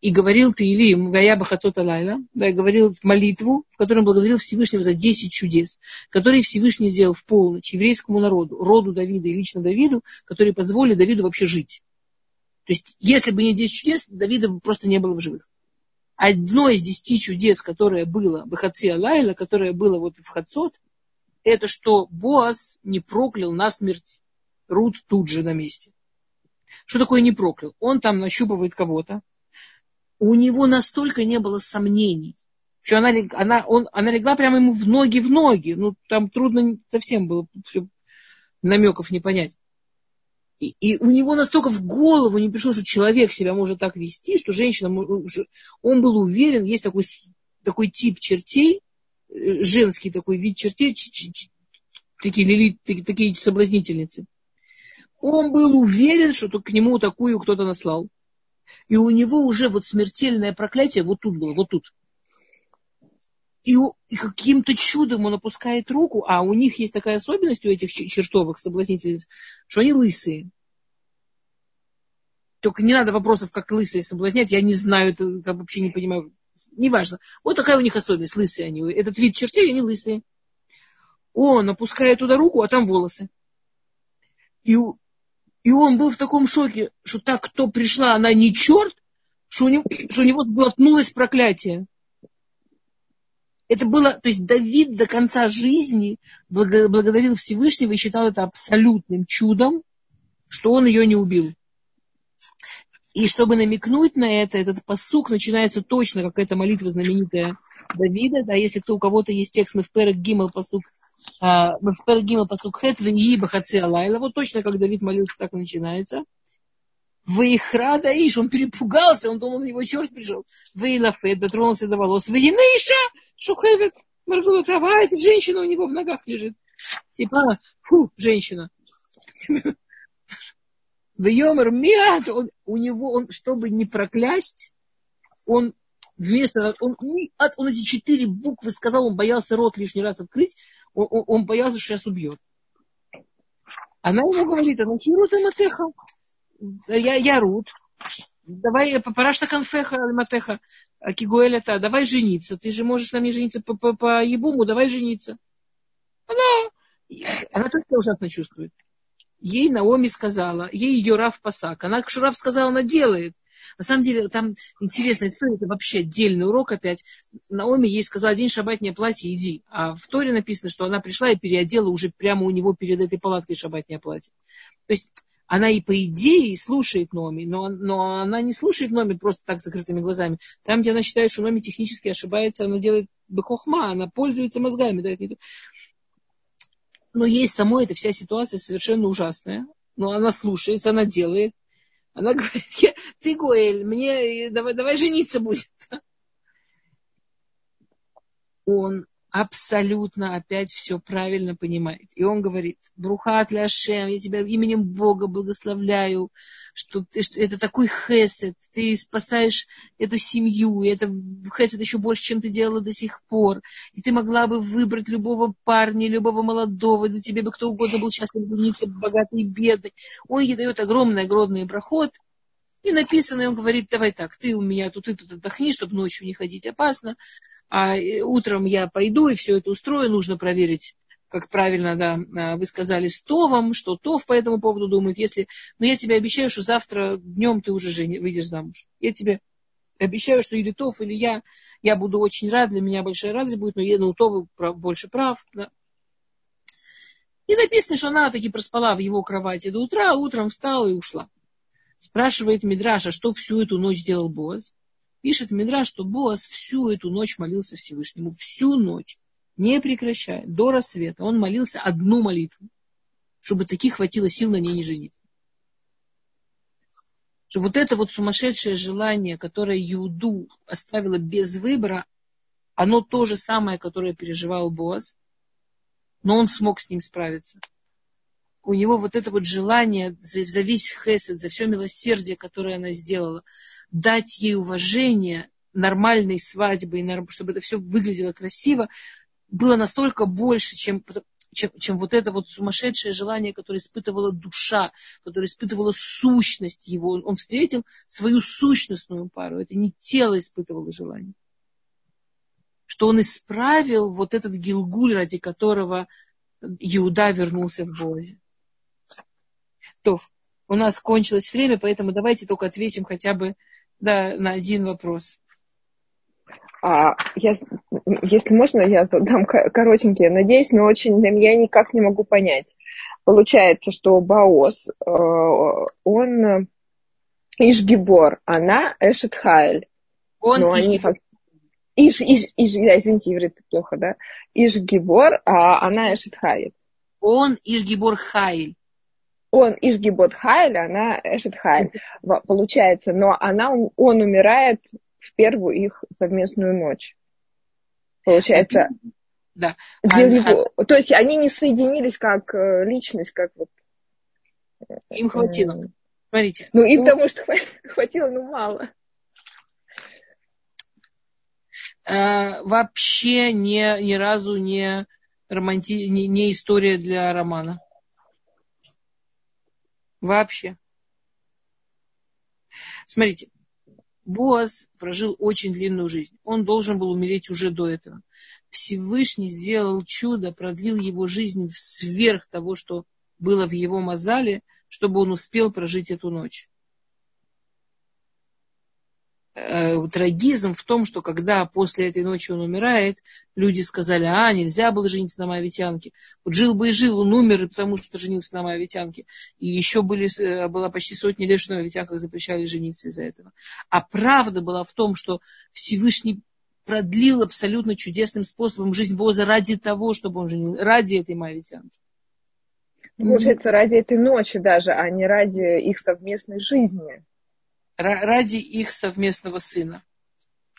и говорил ты Илим, Вая Бахацота Лайла, да, говорил молитву, в которой он благодарил Всевышнего за 10 чудес, которые Всевышний сделал в полночь еврейскому народу, роду Давида и лично Давиду, которые позволили Давиду вообще жить. То есть, если бы не 10 чудес, Давида бы просто не было в живых. Одно из 10 чудес, которое было в Хаци Алайла, которое было вот в Хацот, это что Боас не проклял насмерть Рут тут же на месте. Что такое не проклял? Он там нащупывает кого-то, у него настолько не было сомнений, что она, она, он, она легла прямо ему в ноги, в ноги. Ну, там трудно совсем было все намеков не понять. И, и у него настолько в голову не пришло, что человек себя может так вести, что женщина, он был уверен, есть такой, такой тип чертей, э, женский такой вид чертей, такие, лили, такие, такие соблазнительницы. Он был уверен, что к нему такую кто-то наслал и у него уже вот смертельное проклятие вот тут было, вот тут. И, и каким-то чудом он опускает руку, а у них есть такая особенность у этих чертовых соблазнительниц, что они лысые. Только не надо вопросов, как лысые соблазнять, я не знаю, это как вообще не понимаю. Неважно. Вот такая у них особенность, лысые они. Этот вид чертей, они лысые. Он опускает туда руку, а там волосы. И и он был в таком шоке, что так, кто пришла, она не черт, что у него, что у него глотнулось проклятие. Это было, то есть Давид до конца жизни благодарил Всевышнего и считал это абсолютным чудом, что он ее не убил. И чтобы намекнуть на это, этот посук начинается точно, как эта молитва знаменитая Давида. Да, если кто у кого-то есть текст, мы в Перек Гимал посук в Пергима Пасукхет Веньи Бахаци Алайла. Вот точно, как Давид молился, так и начинается. Вейхра Даиш, он перепугался, он думал, на него черт пришел. Вейлафет, дотронулся до волос. Вейнейша, Шухевет, моргнут, а женщина у него в ногах лежит. Типа, фу, женщина. Вейомер миат, у него, он, чтобы не проклясть, он вместо, он, он эти четыре буквы сказал, он боялся рот лишний раз открыть, он, он, боялся, что сейчас убьет. Она ему говорит, а ну Рут и Матеха. Я, я Рут. Давай, парашта конфеха Матеха. Кигуэль это, давай жениться. Ты же можешь на мне жениться по, по, по ебуму, давай жениться. Она, она только ужасно чувствует. Ей Наоми сказала, ей ее Раф Пасак. Она, Раф сказала, она делает. На самом деле, там интересная история, это вообще отдельный урок опять. Наоми ей сказала, день шабатнее платье, иди. А в Торе написано, что она пришла и переодела уже прямо у него перед этой палаткой шабатнее платье. То есть она и по идее слушает Номи, но, но она не слушает Номи просто так закрытыми глазами. Там, где она считает, что Номи технически ошибается, она делает бехохма, она пользуется мозгами. Да, но ей самой эта вся ситуация совершенно ужасная. Но она слушается, она делает. Она говорит, ты Гоэль, мне давай, давай жениться будет. Он абсолютно опять все правильно понимает. И он говорит, Брухат Ляшем, я тебя именем Бога благословляю, что, ты, что это такой хесед, ты спасаешь эту семью, и это хесед еще больше, чем ты делала до сих пор. И ты могла бы выбрать любого парня, любого молодого, для тебя бы кто угодно был счастлив жениться, богатый бедный. Он ей дает огромный-огромный проход, и написано, и он говорит, давай так, ты у меня тут и тут отдохни, чтобы ночью не ходить опасно, а э, утром я пойду и все это устрою, нужно проверить, как правильно, да, а, вы сказали, с Товом, что Тов по этому поводу думает, если, но я тебе обещаю, что завтра днем ты уже жени, выйдешь замуж. Я тебе обещаю, что или Тов, или я, я буду очень рад, для меня большая радость будет, но я, ну, Тов больше прав, да. И написано, что она таки проспала в его кровати до утра, а утром встала и ушла. Спрашивает Мидраша, что всю эту ночь делал Боз. Пишет Мидраш, что Боас всю эту ночь молился Всевышнему, всю ночь, не прекращая, до рассвета. Он молился одну молитву, чтобы таких хватило сил на ней не жениться. Что вот это вот сумасшедшее желание, которое Иуду оставило без выбора, оно то же самое, которое переживал Боас, но он смог с ним справиться. У него вот это вот желание за, за весь хесед, за все милосердие, которое она сделала – дать ей уважение нормальной свадьбы, чтобы это все выглядело красиво, было настолько больше, чем, чем, чем вот это вот сумасшедшее желание, которое испытывала душа, которое испытывала сущность его. Он встретил свою сущностную пару. Это не тело испытывало желание. Что он исправил вот этот гилгуль, ради которого Иуда вернулся в Бозе. То, у нас кончилось время, поэтому давайте только ответим хотя бы да, на один вопрос.
А, я, если можно, я задам коротенький, надеюсь, но очень я никак не могу понять. Получается, что Баос, э, он Ишгибор, она Эшетхайль.
Он но Иш,
Иш, Иш, Иш, да, извините, иврит плохо, да? Ишгибор, а она Эшетхайль.
Он Ишгибор Хайль
он Ишгибот Хайль, она Эшет Хайль, получается, но она, он умирает в первую их совместную ночь. Получается,
да.
Него, то есть они не соединились как э, личность, как вот.
Э, им хватило. Смотрите.
Ну, им ну, потому что хватило, ну, мало.
Э, вообще не, ни разу не, романти... не, не история для романа. Вообще. Смотрите, Боаз прожил очень длинную жизнь. Он должен был умереть уже до этого. Всевышний сделал чудо, продлил его жизнь сверх того, что было в его мозале, чтобы он успел прожить эту ночь. Э, трагизм в том, что когда после этой ночи он умирает, люди сказали, а, нельзя было жениться на Моавитянке. Вот жил бы и жил, он умер, потому что женился на Моавитянке. И еще были, э, была почти сотни лет, что на Моавитянках запрещали жениться из-за этого. А правда была в том, что Всевышний продлил абсолютно чудесным способом жизнь Боза ради того, чтобы он женился, ради этой Моавитянки.
Получается, ради этой ночи даже, а не ради их совместной жизни
ради их совместного сына.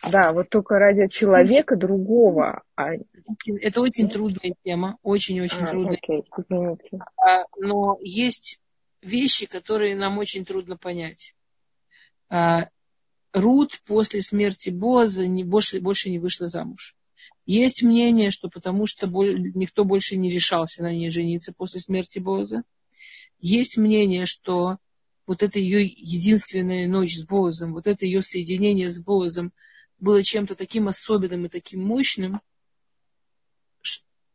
Да, вот только ради человека другого. А...
Это очень трудная тема, очень-очень а, трудная. Окей, а, но есть вещи, которые нам очень трудно понять. А, Рут после смерти Боза не, больше, больше не вышла замуж. Есть мнение, что потому что никто больше не решался на ней жениться после смерти Боза. Есть мнение, что вот эта ее единственная ночь с Боазом, вот это ее соединение с Боазом было чем-то таким особенным и таким мощным,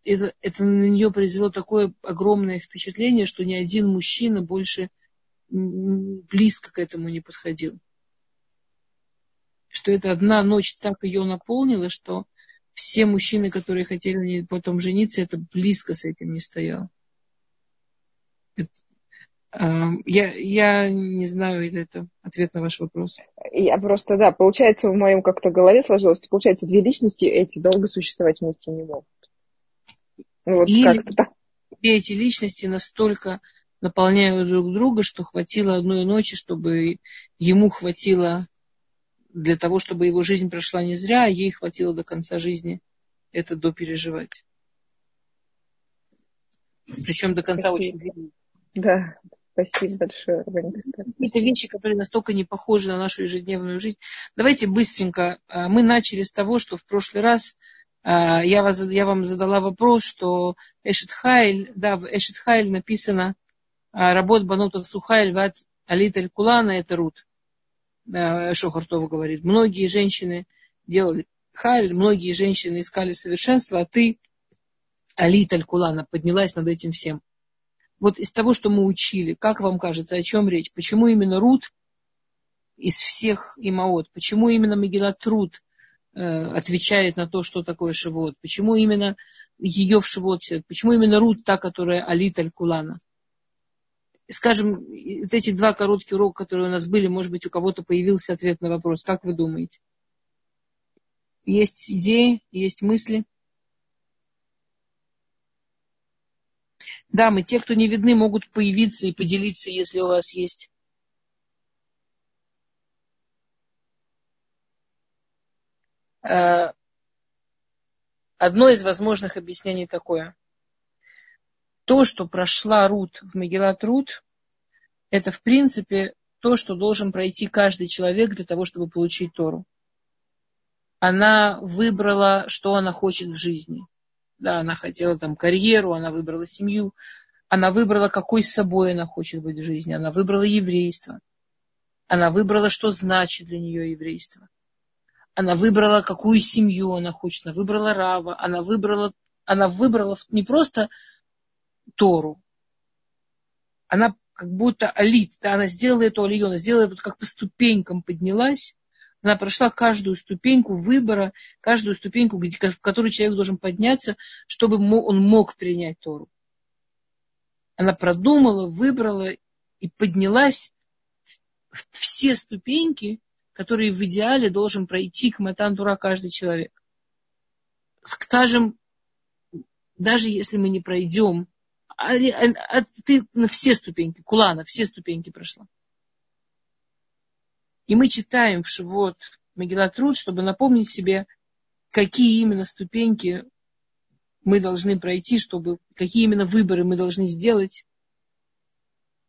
это, это на нее произвело такое огромное впечатление, что ни один мужчина больше близко к этому не подходил. Что эта одна ночь так ее наполнила, что все мужчины, которые хотели потом жениться, это близко с этим не стояло. Это, я, я не знаю, или это ответ на ваш вопрос.
Я просто, да, получается, в моем как-то голове сложилось, что, получается, две личности эти долго существовать вместе не могут.
Ну, вот Или так. эти личности настолько наполняют друг друга, что хватило одной ночи, чтобы ему хватило для того, чтобы его жизнь прошла не зря, а ей хватило до конца жизни это допереживать. Причем до конца Спасибо. очень
Да, спасибо большое,
Это вещи, которые настолько не похожи на нашу ежедневную жизнь. Давайте быстренько. А, мы начали с того, что в прошлый раз а, я, вас, я вам задала вопрос, что Эшетхайль, да, в Эшетхайль написано а, работ Банута Сухайль Ват Алит Кулана, это Рут. Шохартова говорит. Многие женщины делали халь, многие женщины искали совершенство, а ты, Алит Аль-Кулана, поднялась над этим всем. Вот из того, что мы учили, как вам кажется, о чем речь? Почему именно Рут из всех имаот? Почему именно Мегилат Рут э, отвечает на то, что такое Шивот? Почему именно ее в Шивот? Почему именно Рут та, которая Алит Аль-Кулана? скажем, вот эти два коротких урока, которые у нас были, может быть, у кого-то появился ответ на вопрос. Как вы думаете? Есть идеи, есть мысли? Да, мы те, кто не видны, могут появиться и поделиться, если у вас есть. Э, одно из возможных объяснений такое то, что прошла Рут в Мегилат Рут, это в принципе то, что должен пройти каждый человек для того, чтобы получить Тору. Она выбрала, что она хочет в жизни. Да, она хотела там карьеру, она выбрала семью, она выбрала, какой собой она хочет быть в жизни, она выбрала еврейство. Она выбрала, что значит для нее еврейство. Она выбрала, какую семью она хочет, она выбрала Рава, она выбрала, она выбрала не просто Тору. Она как будто алит, да, она сделала эту алию, она сделала вот как по ступенькам поднялась, она прошла каждую ступеньку выбора, каждую ступеньку, в которой человек должен подняться, чтобы он мог принять Тору. Она продумала, выбрала и поднялась все ступеньки, которые в идеале должен пройти к Матан Тура каждый человек. Скажем, даже если мы не пройдем а, а, а ты на все ступеньки, кулана, все ступеньки прошла. И мы читаем в Шивот Мегилат чтобы напомнить себе, какие именно ступеньки мы должны пройти, чтобы, какие именно выборы мы должны сделать,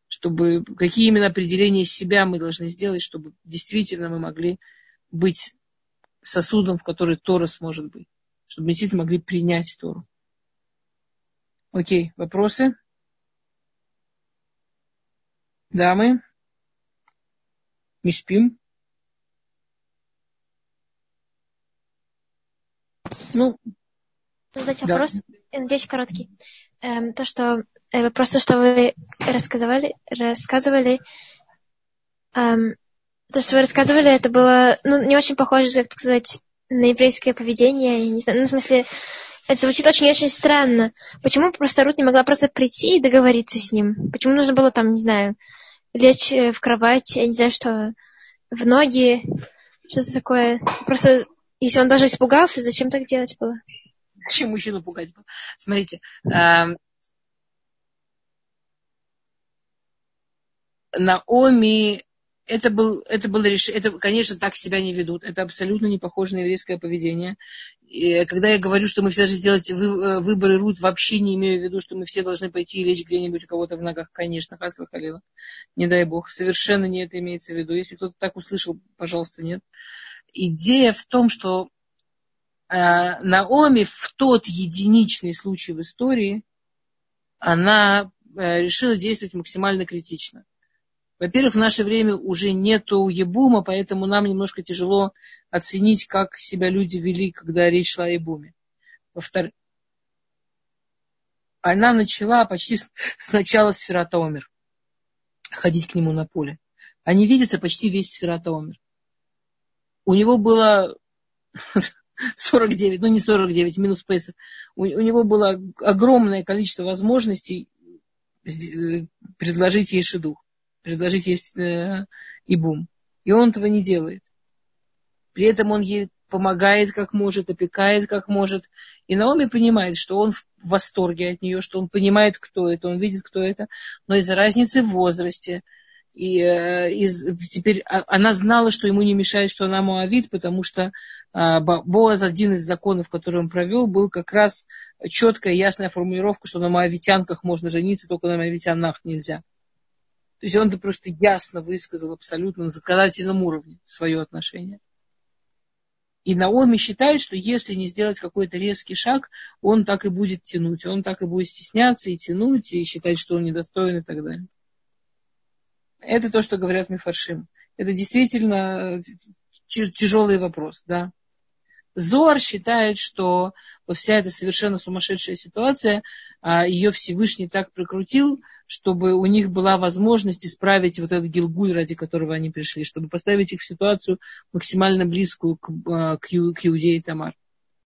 чтобы, какие именно определения себя мы должны сделать, чтобы действительно мы могли быть сосудом, в который Тора сможет быть, чтобы мы действительно могли принять Тору. Окей, вопросы? Дамы? Не спим?
Ну, задать да. вопрос, я надеюсь, короткий. Эм, то, что э, просто что вы рассказывали, рассказывали, эм, то, что вы рассказывали, это было ну, не очень похоже, так сказать, на еврейское поведение. Не знаю, ну, в смысле, это звучит очень-очень странно. Почему просто Рут не могла просто прийти и договориться с ним? Почему нужно было там, не знаю, лечь э, в кровать, я не знаю, что в ноги, что-то такое. Просто, если он даже испугался, зачем так делать было?
Зачем мужчину пугать было? Смотрите, эм, Наоми это, был, это было решение, это, конечно, так себя не ведут. Это абсолютно не похоже на еврейское поведение. И когда я говорю, что мы все должны сделать вы, э, выборы Рут, вообще не имею в виду, что мы все должны пойти и лечь где-нибудь у кого-то в ногах. Конечно, хас выхалила. Не дай бог. Совершенно не это имеется в виду. Если кто-то так услышал, пожалуйста, нет. Идея в том, что э, Наоми в тот единичный случай в истории, она э, решила действовать максимально критично. Во-первых, в наше время уже нету ебума, поэтому нам немножко тяжело оценить, как себя люди вели, когда речь шла о ебуме. Во-вторых, она начала почти с начала Сферата Омер ходить к нему на поле. Они видятся почти весь Сферата Омер. У него было 49, ну не 49, минус Песах. У, у него было огромное количество возможностей э, предложить ей шедух предложить ей э, ибум. И он этого не делает. При этом он ей помогает как может, опекает как может. И Наоми понимает, что он в восторге от нее, что он понимает, кто это, он видит, кто это, но из-за разницы в возрасте, и э, из, теперь а, она знала, что ему не мешает, что она Моавит, потому что э, Боаз, один из законов, который он провел, был как раз четкая, ясная формулировка, что на Моавитянках можно жениться, только на Моавитянах нельзя. То есть он это просто ясно высказал абсолютно на законодательном уровне свое отношение. И Наоми считает, что если не сделать какой-то резкий шаг, он так и будет тянуть. Он так и будет стесняться и тянуть, и считать, что он недостоин и так далее. Это то, что говорят Мифаршим. Это действительно тяжелый вопрос, да. Зор считает, что вот вся эта совершенно сумасшедшая ситуация, а, ее Всевышний так прикрутил, чтобы у них была возможность исправить вот этот гилгуль, ради которого они пришли, чтобы поставить их в ситуацию максимально близкую к, а, к, к Иудее Тамар.